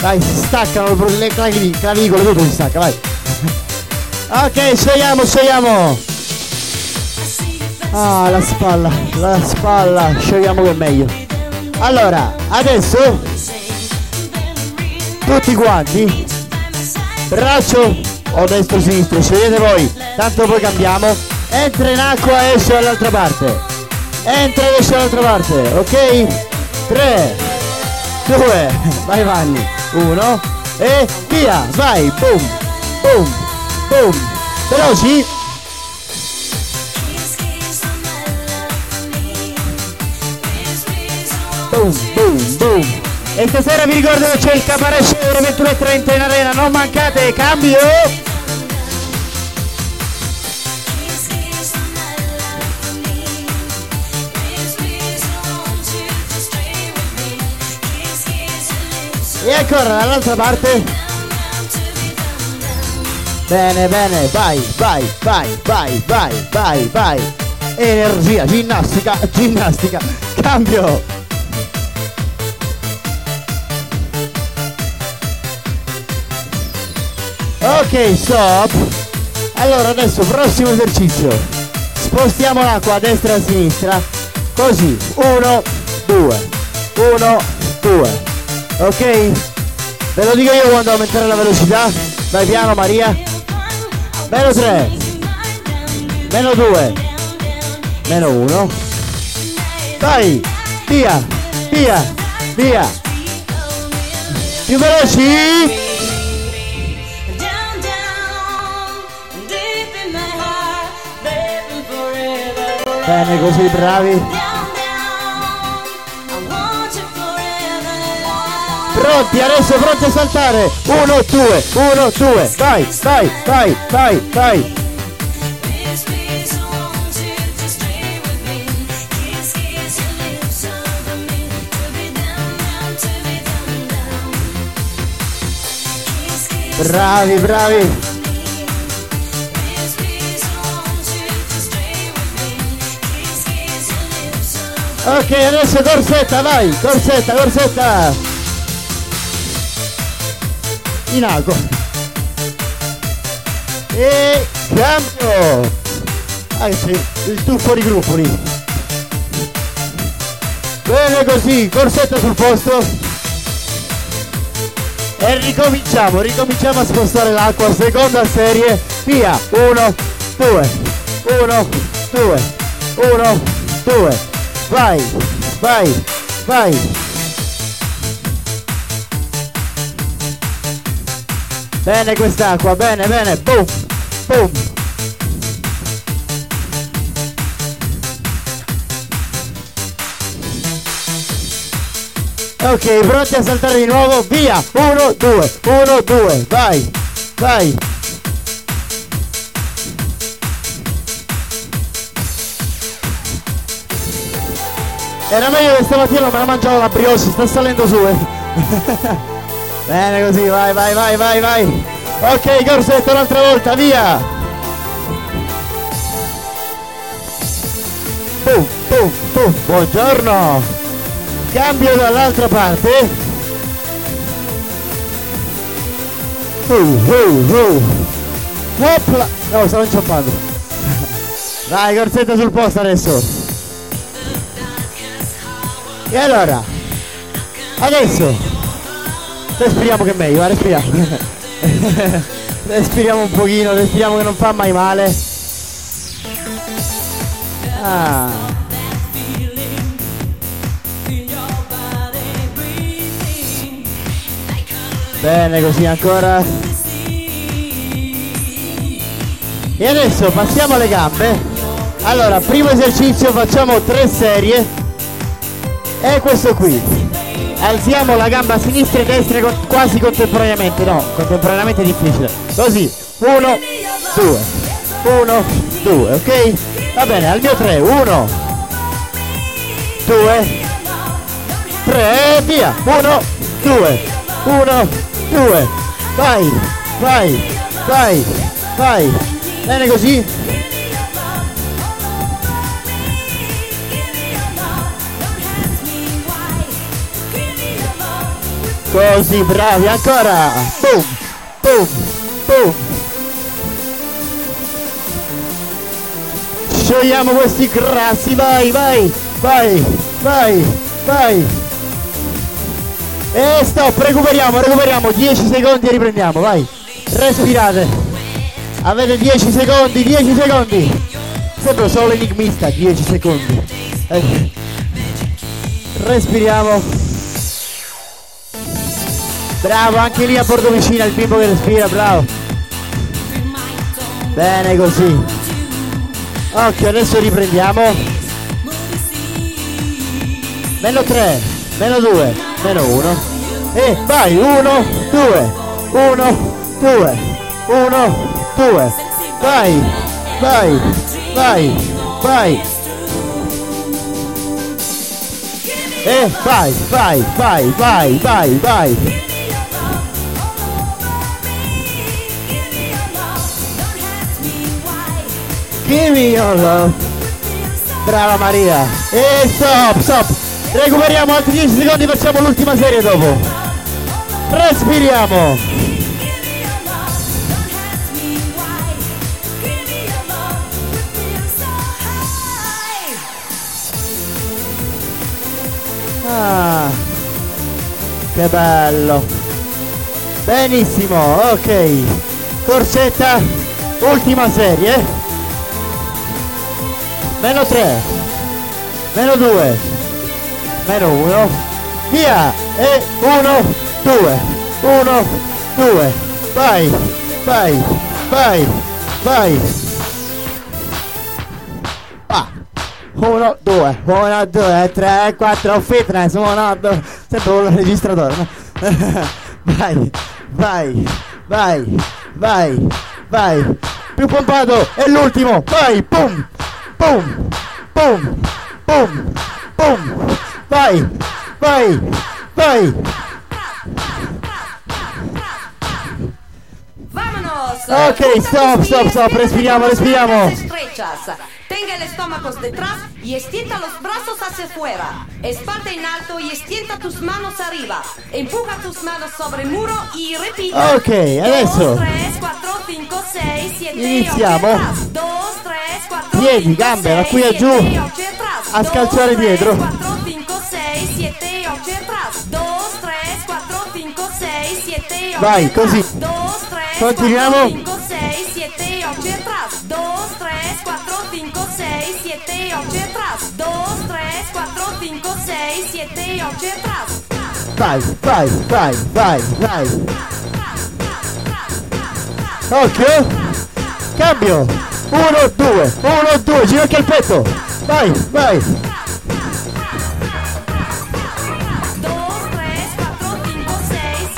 Vai, si staccano le clavi- clavicole, tutto si stacca, vai. Ok, scegliamo, scegliamo. Ah, la spalla, la spalla, scegliamo che è meglio. Allora, adesso tutti quanti braccio o destro o sinistro, scegliete voi, tanto poi cambiamo. Entra in acqua e esce dall'altra parte. Entra e esce dall'altra parte, ok? 3, 2, vai Vanni, 1 e via, vai, boom, boom, boom. Veloci? Boom, boom, boom. E stasera vi ricordo che c'è il alle 21.30 in arena, non mancate, cambio! Ancora dall'altra parte. Bene, bene, vai, vai, vai, vai, vai, vai, vai. Energia, ginnastica, ginnastica, cambio. Ok, stop. Allora adesso prossimo esercizio. Spostiamo l'acqua a destra e a sinistra. Così. Uno, due. Uno, due. Ok? Ve lo dico io quando aumentare la velocità. Vai piano Maria. Meno 3. Meno 2. Meno 1. Vai. Via. Via. Via. Più veloci. Bene così, bravi. Pronti, adesso pronti a saltare. Uno, due, uno, due. Vai, vai, vai, vai, vai. Bravi, bravi. Ok, adesso corsetta, vai, corsetta, corsetta. In ago. E cambio. Sì, il tuffo di gruppo. Bene così, corsetta sul posto. E ricominciamo, ricominciamo a spostare l'acqua, seconda serie, via, uno, due, uno, due, uno, due, vai, vai, vai. Bene quest'acqua, bene, bene, boom, boom. Ok, pronti a saltare di nuovo? Via! 1, 2, 1, 2, vai! Vai! Era meglio che stamattina me la mangiavo la brioche, sta salendo su, eh. <laughs> Bene così, vai, vai, vai, vai, vai! Ok, corsetto un'altra volta, via! Boom, boom, boom, buongiorno! Cambio dall'altra parte. Uh, uh, uh. Hopla. No, stavo inciampando. <laughs> Dai, corsetta sul posto adesso. E allora? Adesso. Respiriamo che è meglio, va, respiriamo. <laughs> respiriamo un pochino, respiriamo che non fa mai male. Ah. Bene così ancora. E adesso passiamo alle gambe. Allora, primo esercizio facciamo tre serie. E questo qui. Alziamo la gamba sinistra e destra quasi contemporaneamente. No, contemporaneamente è difficile. Così. Uno, due. Uno, due, ok? Va bene, al mio tre. Uno, due, tre, e via. Uno, due, uno, due, vai, vai, vai, vai. Bene così. Così, bravi, ancora. Boom, boom, boom. Sciogliamo questi grassi, vai, vai, vai, vai, vai. E stop, recuperiamo, recuperiamo, 10 secondi e riprendiamo, vai. Respirate. Avete 10 secondi, 10 secondi. Sembra solo enigmista, 10 secondi. Eh. Respiriamo. Bravo, anche lì a bordo vicino il bimbo che respira, bravo. Bene così. Ok, adesso riprendiamo. Meno 3, meno 2, meno 1. E vai, 1, 2, 1, 2, 1, 2. Vai, vai, vai, vai. E vai, vai, vai, vai, vai, vai. Give me your love. Brava Maria. E stop, stop. Recuperiamo altri 10 secondi, facciamo l'ultima serie dopo. Respiriamo. Ah, che bello. Benissimo, ok. Corsetta, ultima serie. Meno 3. Meno 2. Meno 1. Via. E 1, 2. 1, 2. Vai. Vai. Vai. Vai. Ah. 1, 2, 1, 2, 3, 4, fitness, 1, 2, sempre un registratore, no? <laughs> vai, vai, vai, vai, vai, più pompato, è l'ultimo, vai, pum, pum, pum, pum, pum, vai, vai, vai. Ok, stop, stop, stop, respiriamo, respiriamo. estrechas. Tenga el estómago detrás y extienda los brazos hacia afuera. Espalda en alto y extienda tus manos arriba. Empuja tus manos sobre el muro y repita. Ok, adesso. 2, 3, 4, 5, 6, 7, Iniziamo. 2, 3, 4, Piedi, gambe, da qui a giù. A scalciare dietro. 4, 5, 6, 7, 8 atrás. 2, 3, 4, 5, 6, 7, 8 Vai, così. 2, 3, Continuiamo. 4, 5, 6, 7, 8 atrás. 2, 3, 4, 5, 6, 7, 8 atrás. 2, 3, 4, 5, 6, 7, 8 atrás. Vai, vai, vai, vai, vai. Occhio. Cambio. Uno, due, uno, due, ginocchia al petto. Vai, vai. 2, 3, 4, 5, 6,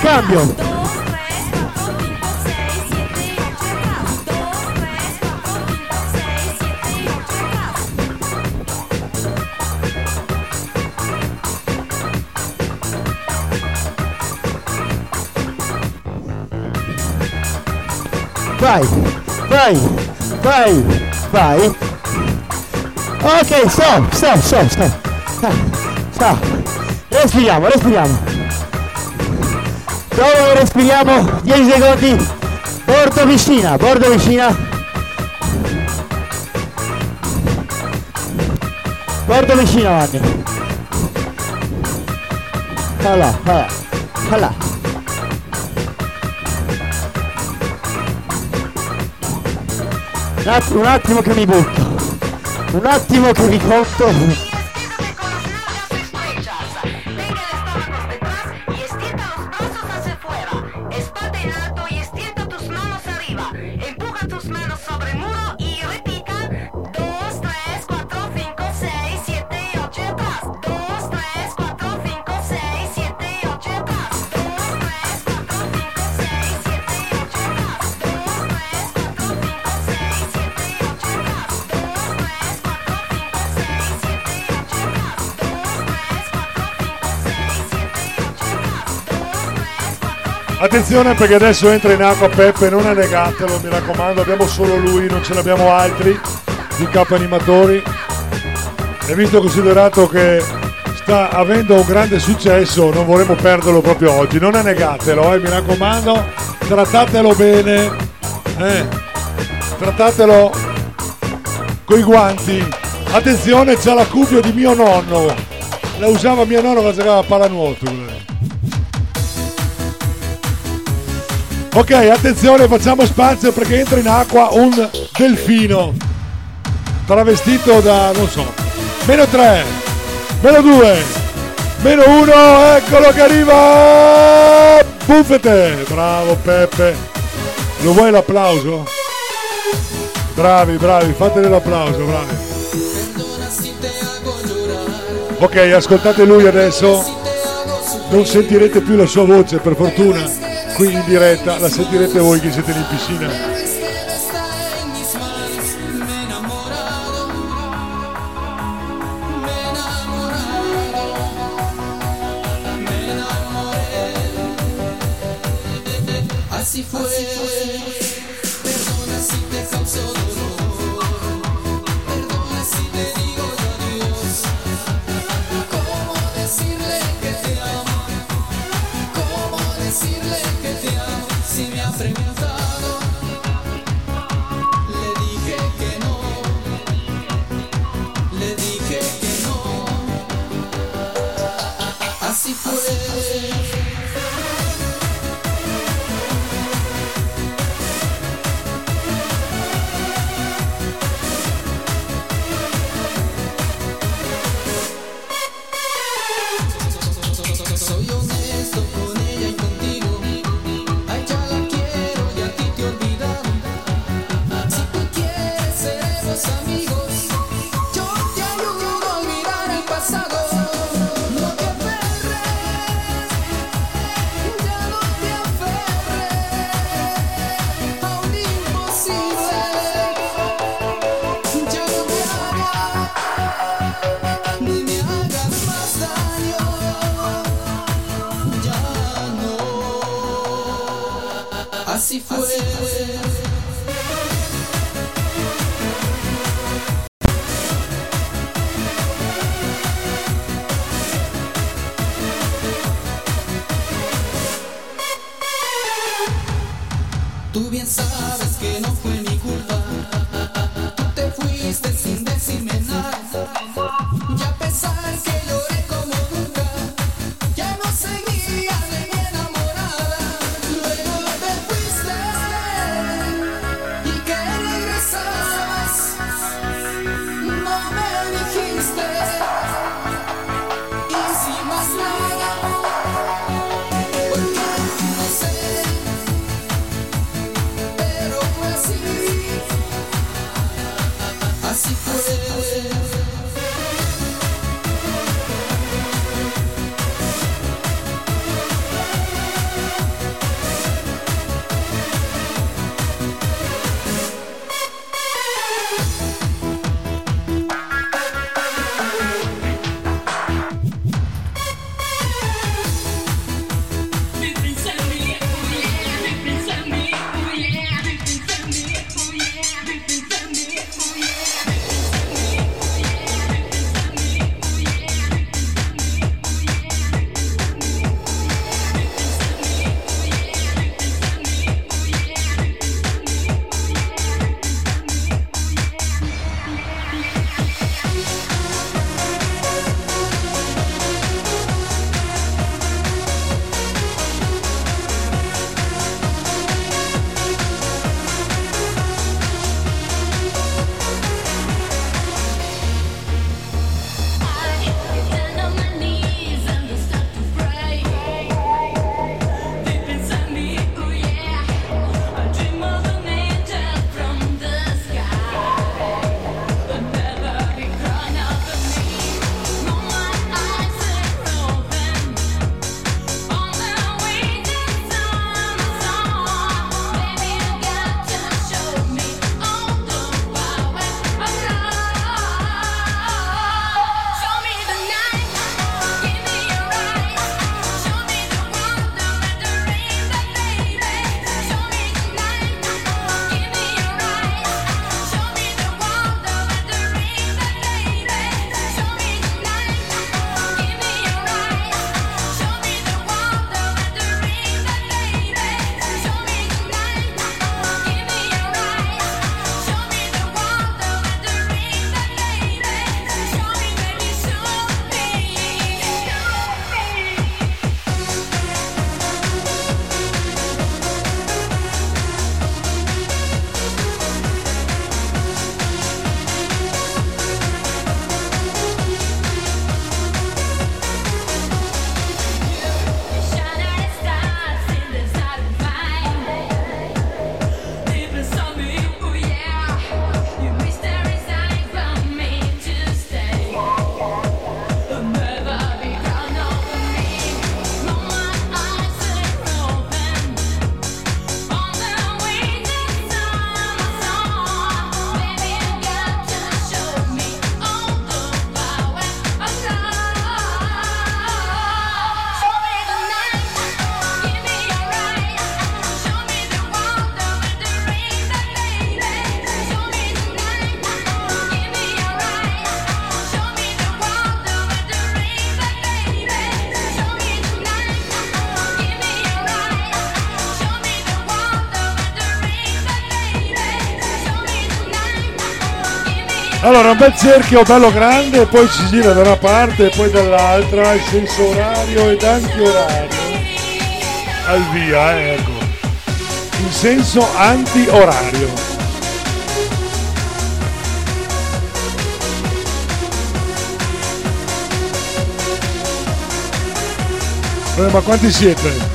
7, 'Vai, vai, vai, vai. Ok, stop, stop, stop, stop. Stop. Respiriamo, respiriamo. Dopo respiriamo 10 secondi. Bordo vicina, bordo vicina. Bordo vicino Vanni. Voilà, voilà, voilà. Un attimo, un attimo che mi butto. Un attimo che vi conto. Attenzione perché adesso entra in acqua Peppe, non annegatelo, mi raccomando, abbiamo solo lui, non ce l'abbiamo altri di capo animatori. E visto considerato che sta avendo un grande successo, non vorremmo perderlo proprio oggi. Non annegatelo, eh, mi raccomando, trattatelo bene, eh, trattatelo coi guanti. Attenzione, c'ha la cuffia di mio nonno. La usava mio nonno quando giocava a pallanuoto. Ok, attenzione, facciamo spazio perché entra in acqua un delfino. Travestito da, non so, meno 3, meno 2, meno 1, eccolo che arriva! Buffete! Bravo Peppe. Lo vuoi l'applauso? Bravi, bravi, fatele l'applauso, bravi. Ok, ascoltate lui adesso. Non sentirete più la sua voce, per fortuna. Qui in diretta la sentirete voi che siete lì in piscina. Allora, un bel cerchio bello grande, poi si gira da una parte e poi dall'altra, il senso orario ed antiorario. Al via, eh, ecco. In senso anti-orario. Eh, ma quanti siete?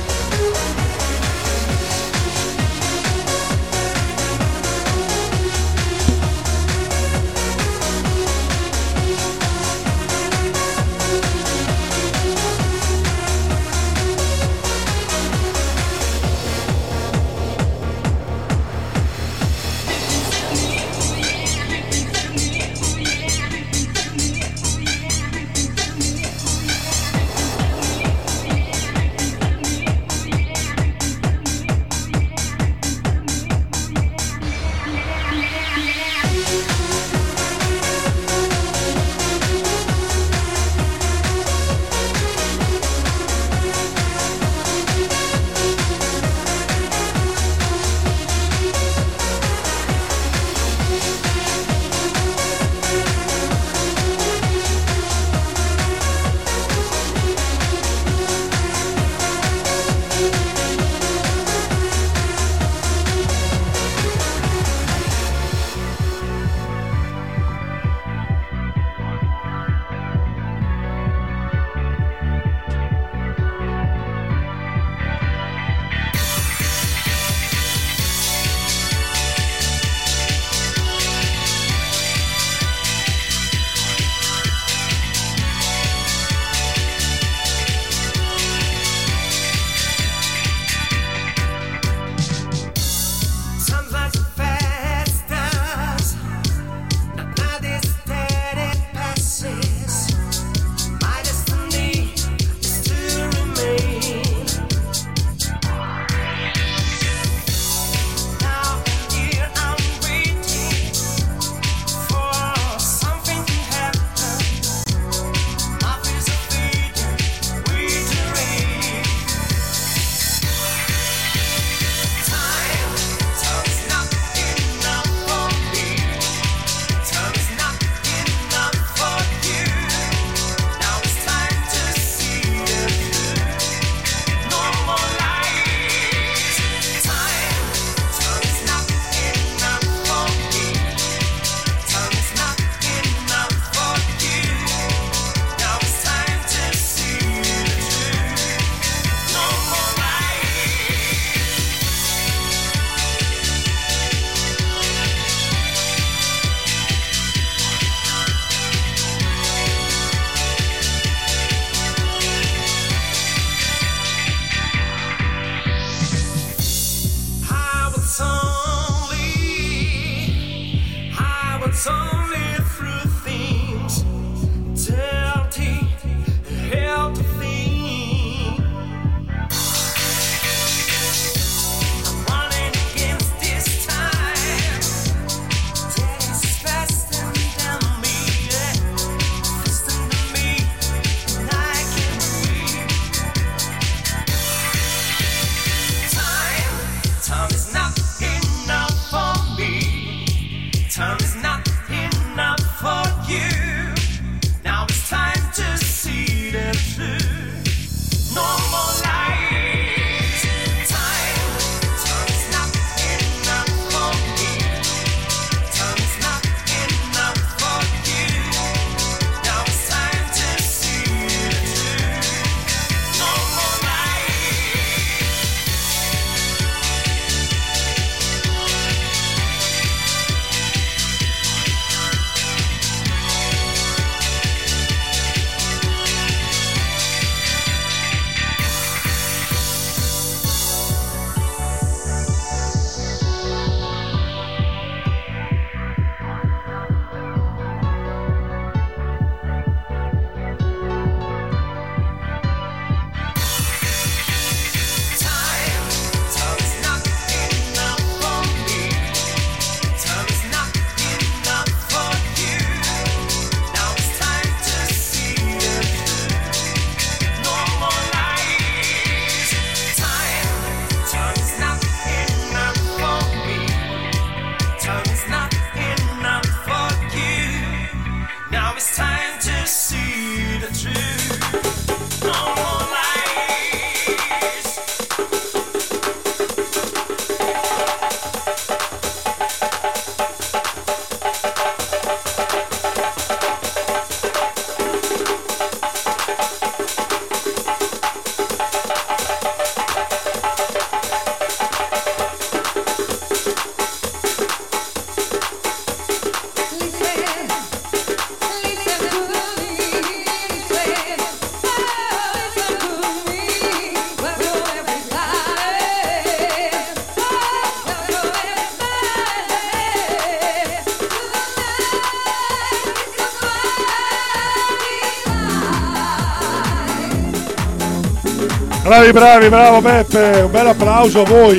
Bravi, bravi, bravo Beppe, un bel applauso a voi.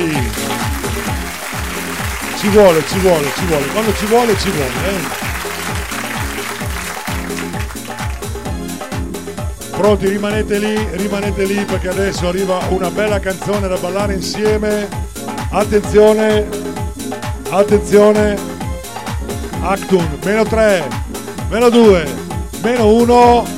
Ci vuole, ci vuole, ci vuole, quando ci vuole ci vuole. Eh? Pronti, rimanete lì, rimanete lì perché adesso arriva una bella canzone da ballare insieme. Attenzione, attenzione. Actun, meno 3, meno 2, meno 1.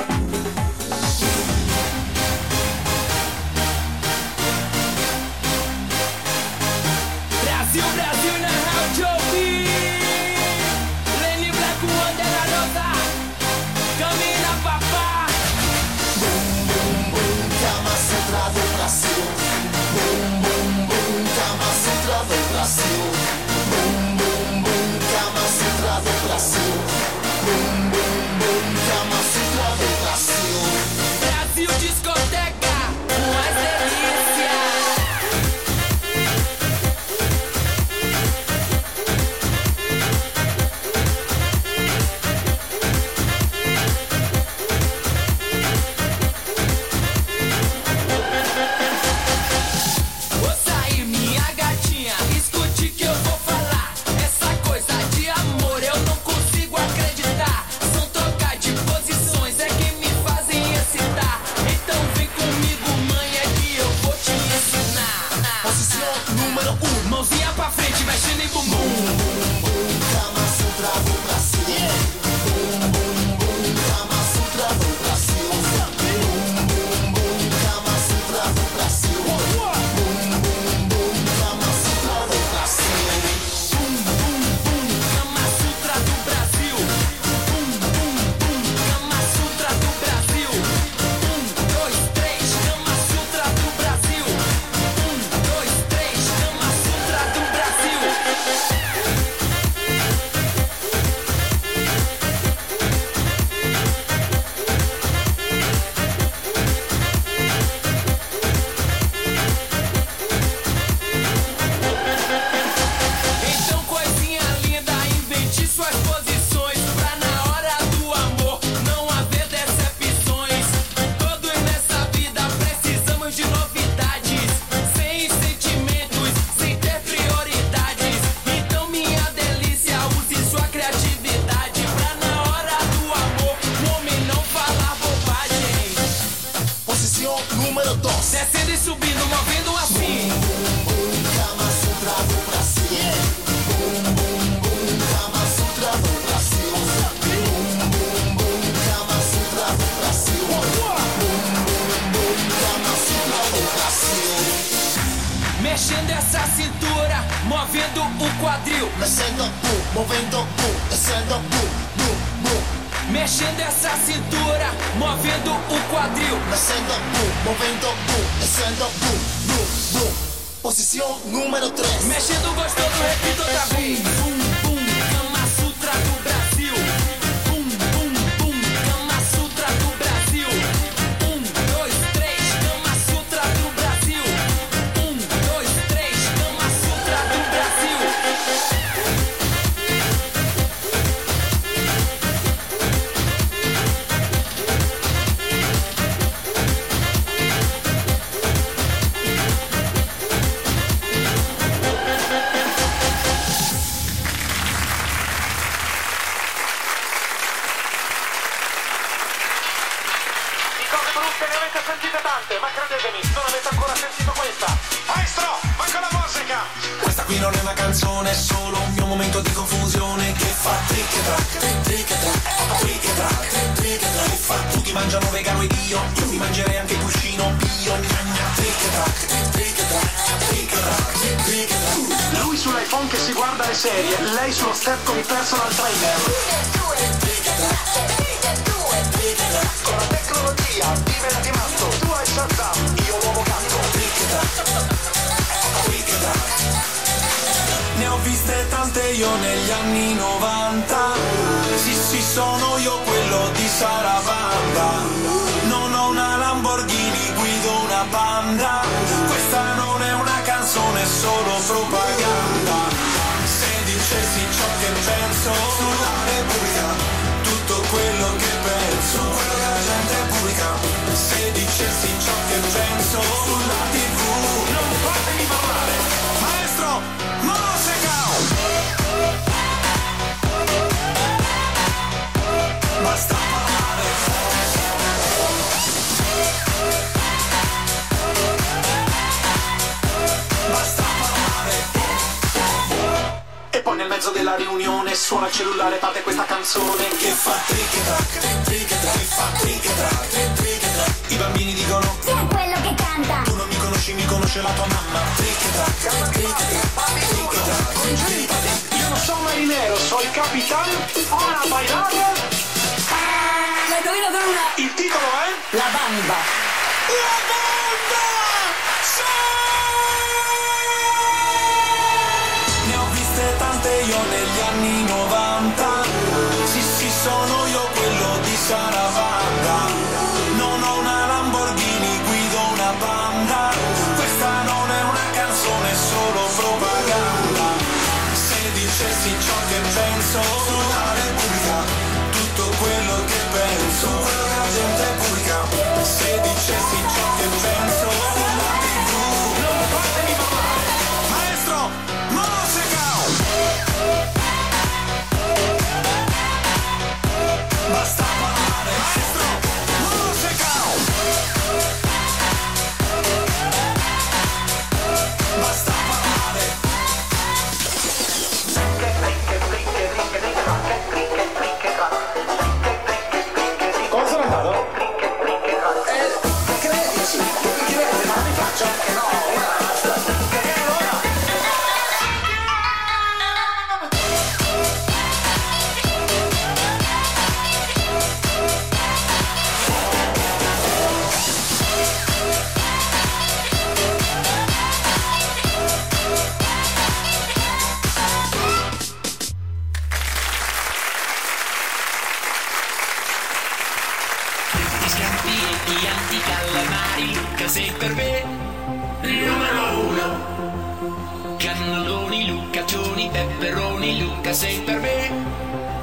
che sei per me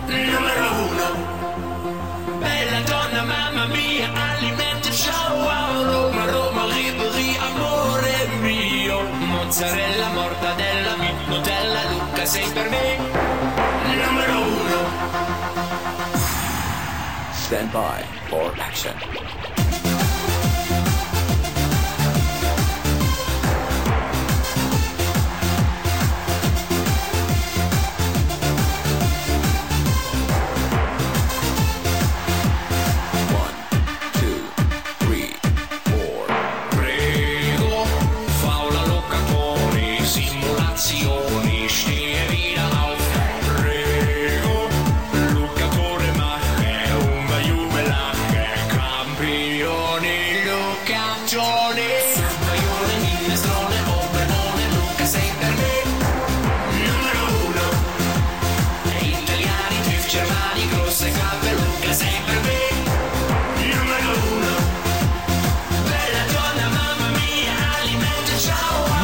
numero uno. Bella donna, mamma mia, alimenti show a Roma, Roma, liberi, amore mio. Mozzarella, mortadella, mi, Nutella, Luca, sei per me numero uno. Stand by for action.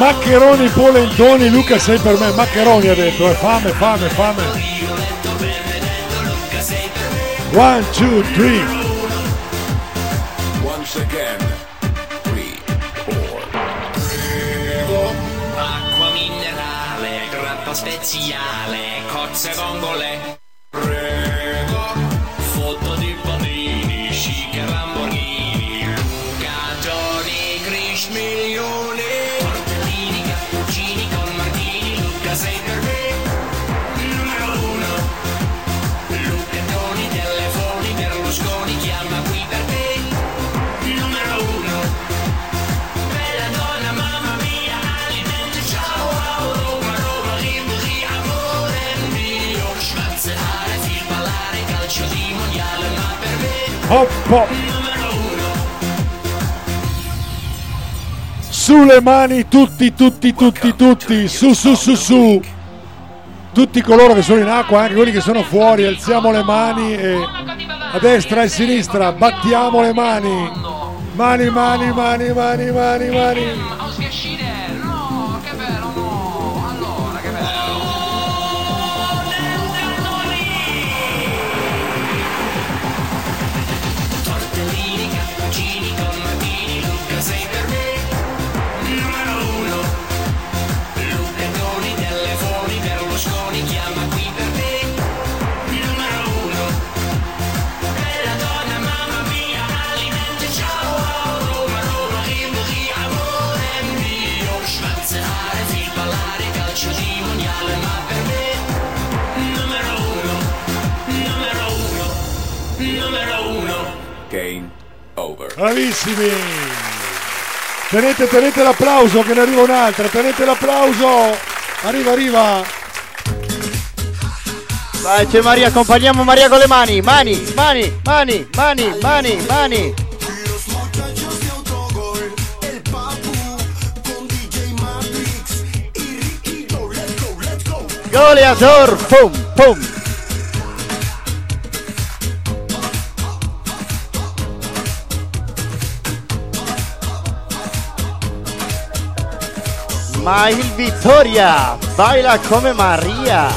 Maccheroni, polentoni, Luca sei per me, maccheroni ha detto, eh, fame, fame, fame. One, two, three. le mani tutti, tutti, tutti, tutti, su, su, su, su. Tutti coloro che sono in acqua, anche quelli che sono fuori, alziamo le mani e a destra e a sinistra battiamo le mani. Mani, mani, mani, mani, mani, mani. Bravissimi. Tenete, tenete l'applauso che ne arriva un'altra. Tenete l'applauso. Arriva, arriva. Vai, c'è Maria, accompagniamo Maria con le mani. Mani, mani, mani, mani, mani, mani. Goleador, pum, pum. Ma il Vittoria baila come Maria.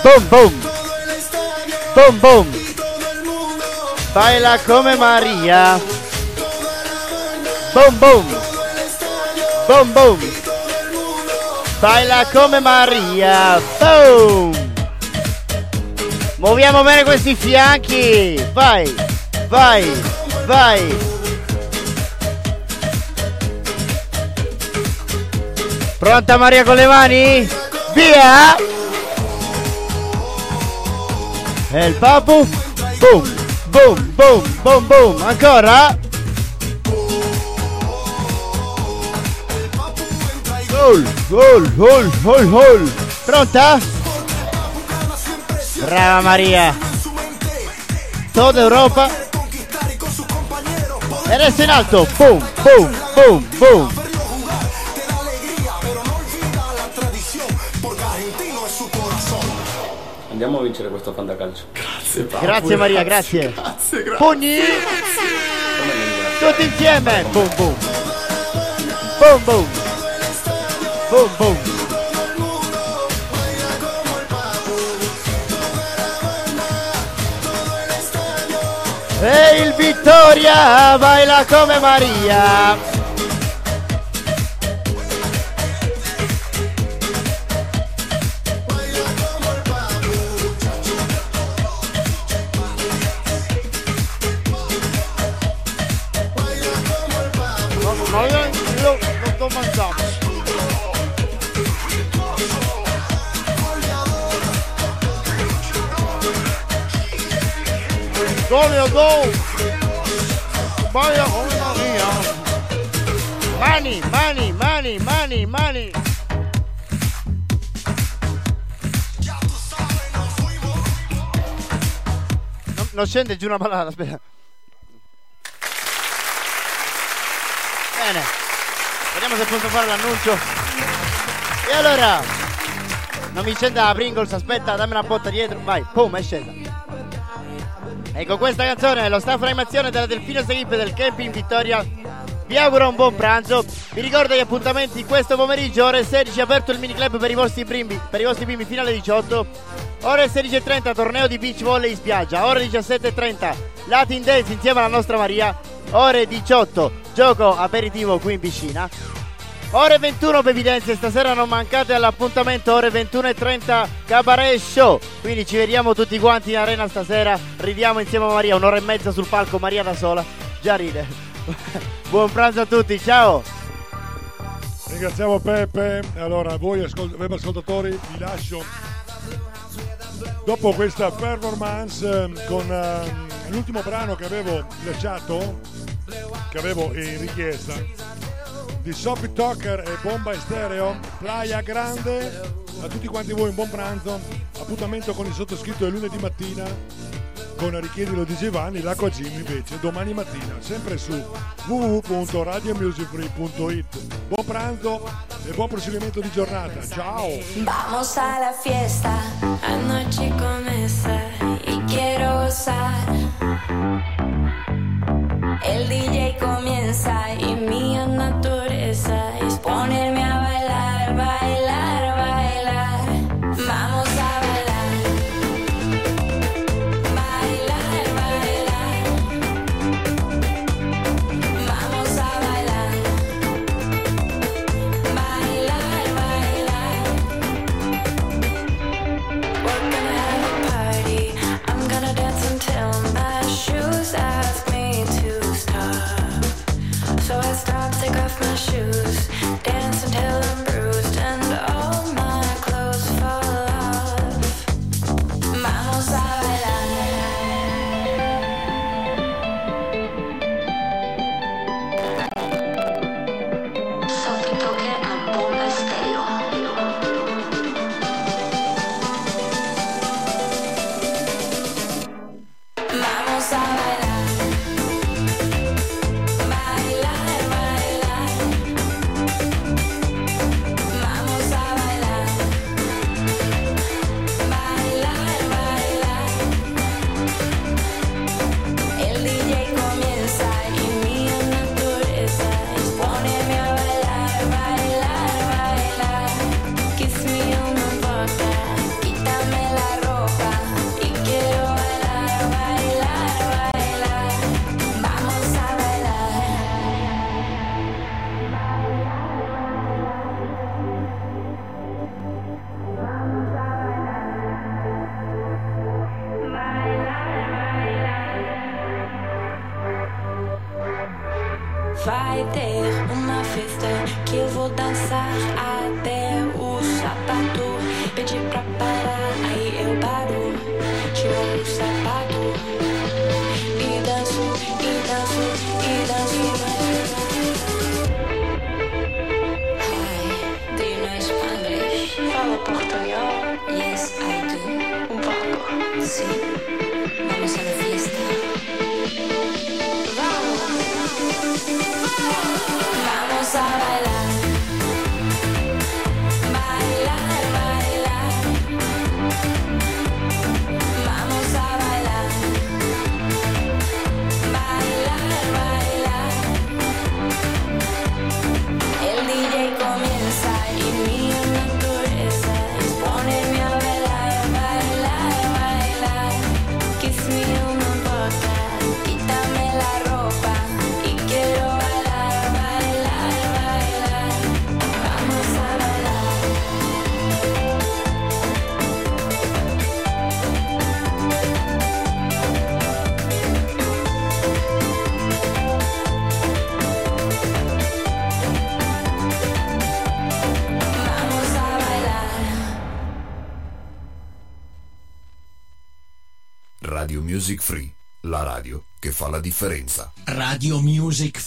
Boom boom. Boom boom. Baila come Maria. Boom boom. Boom boom. Baila come Maria. Boom. Muoviamo bene questi fianchi. Vai. Vai. Vai. Pronta Maria con le mani? Via! E il papu? Boom, boom, boom, boom, boom. Ancora? Gol, gol, gol, gol, gol. Pronta? Brava Maria. Toda Europa. E adesso in alto. Boom, boom, boom, boom. Andiamo a vincere questo fantacalcio. Grazie, Grazie Maria, grazie. Grazie, grazie. Pugni. Tutti insieme. Boom, boom. Boom, boom. Boom, boom. E il Vittoria baila come Maria. Antonio, go! Vaya come Maria. Mani, mani, mani, mani, mani. Non, non scende giù una ballata, aspetta. Bene. Vediamo se posso fare l'annuncio. E allora, non mi scenda la Pringles, aspetta, dammi una botta dietro. Vai, pum, è scesa. Ecco questa canzone, lo staff animazione della Delfino Equipe del Camping Vittoria vi auguro un buon pranzo. Vi ricordo gli appuntamenti questo pomeriggio, ore 16, aperto il mini club per i vostri bimbi, per i vostri bimbi fino alle 18. Ore 16.30, torneo di beach volley in spiaggia. Ore 17.30, Latin Dance insieme alla nostra Maria. Ore 18, gioco aperitivo qui in piscina. Ore 21 Bevidenze, stasera non mancate all'appuntamento ore 21.30 Cabaret Show. Quindi ci vediamo tutti quanti in arena stasera. Ridiamo insieme a Maria, un'ora e mezza sul palco, Maria da sola. Già ride. <laughs> Buon pranzo a tutti, ciao! Ringraziamo Peppe. Allora, voi ascol- web ascoltatori, vi lascio dopo questa performance ehm, con ehm, l'ultimo brano che avevo lasciato, che avevo in richiesta di Sophie Tucker e Bomba Estereo, Playa Grande. A tutti quanti voi un buon pranzo. Appuntamento con il sottoscritto è lunedì mattina con Richiedilo di Giovanni, l'Acqua Gym invece domani mattina, sempre su www.radiomusicfree.it. Buon pranzo e buon proseguimento di giornata. Ciao! Vamos a la fiesta, anoche comienza y quiero gozar. El DJ comienza y differenza. Radio Music.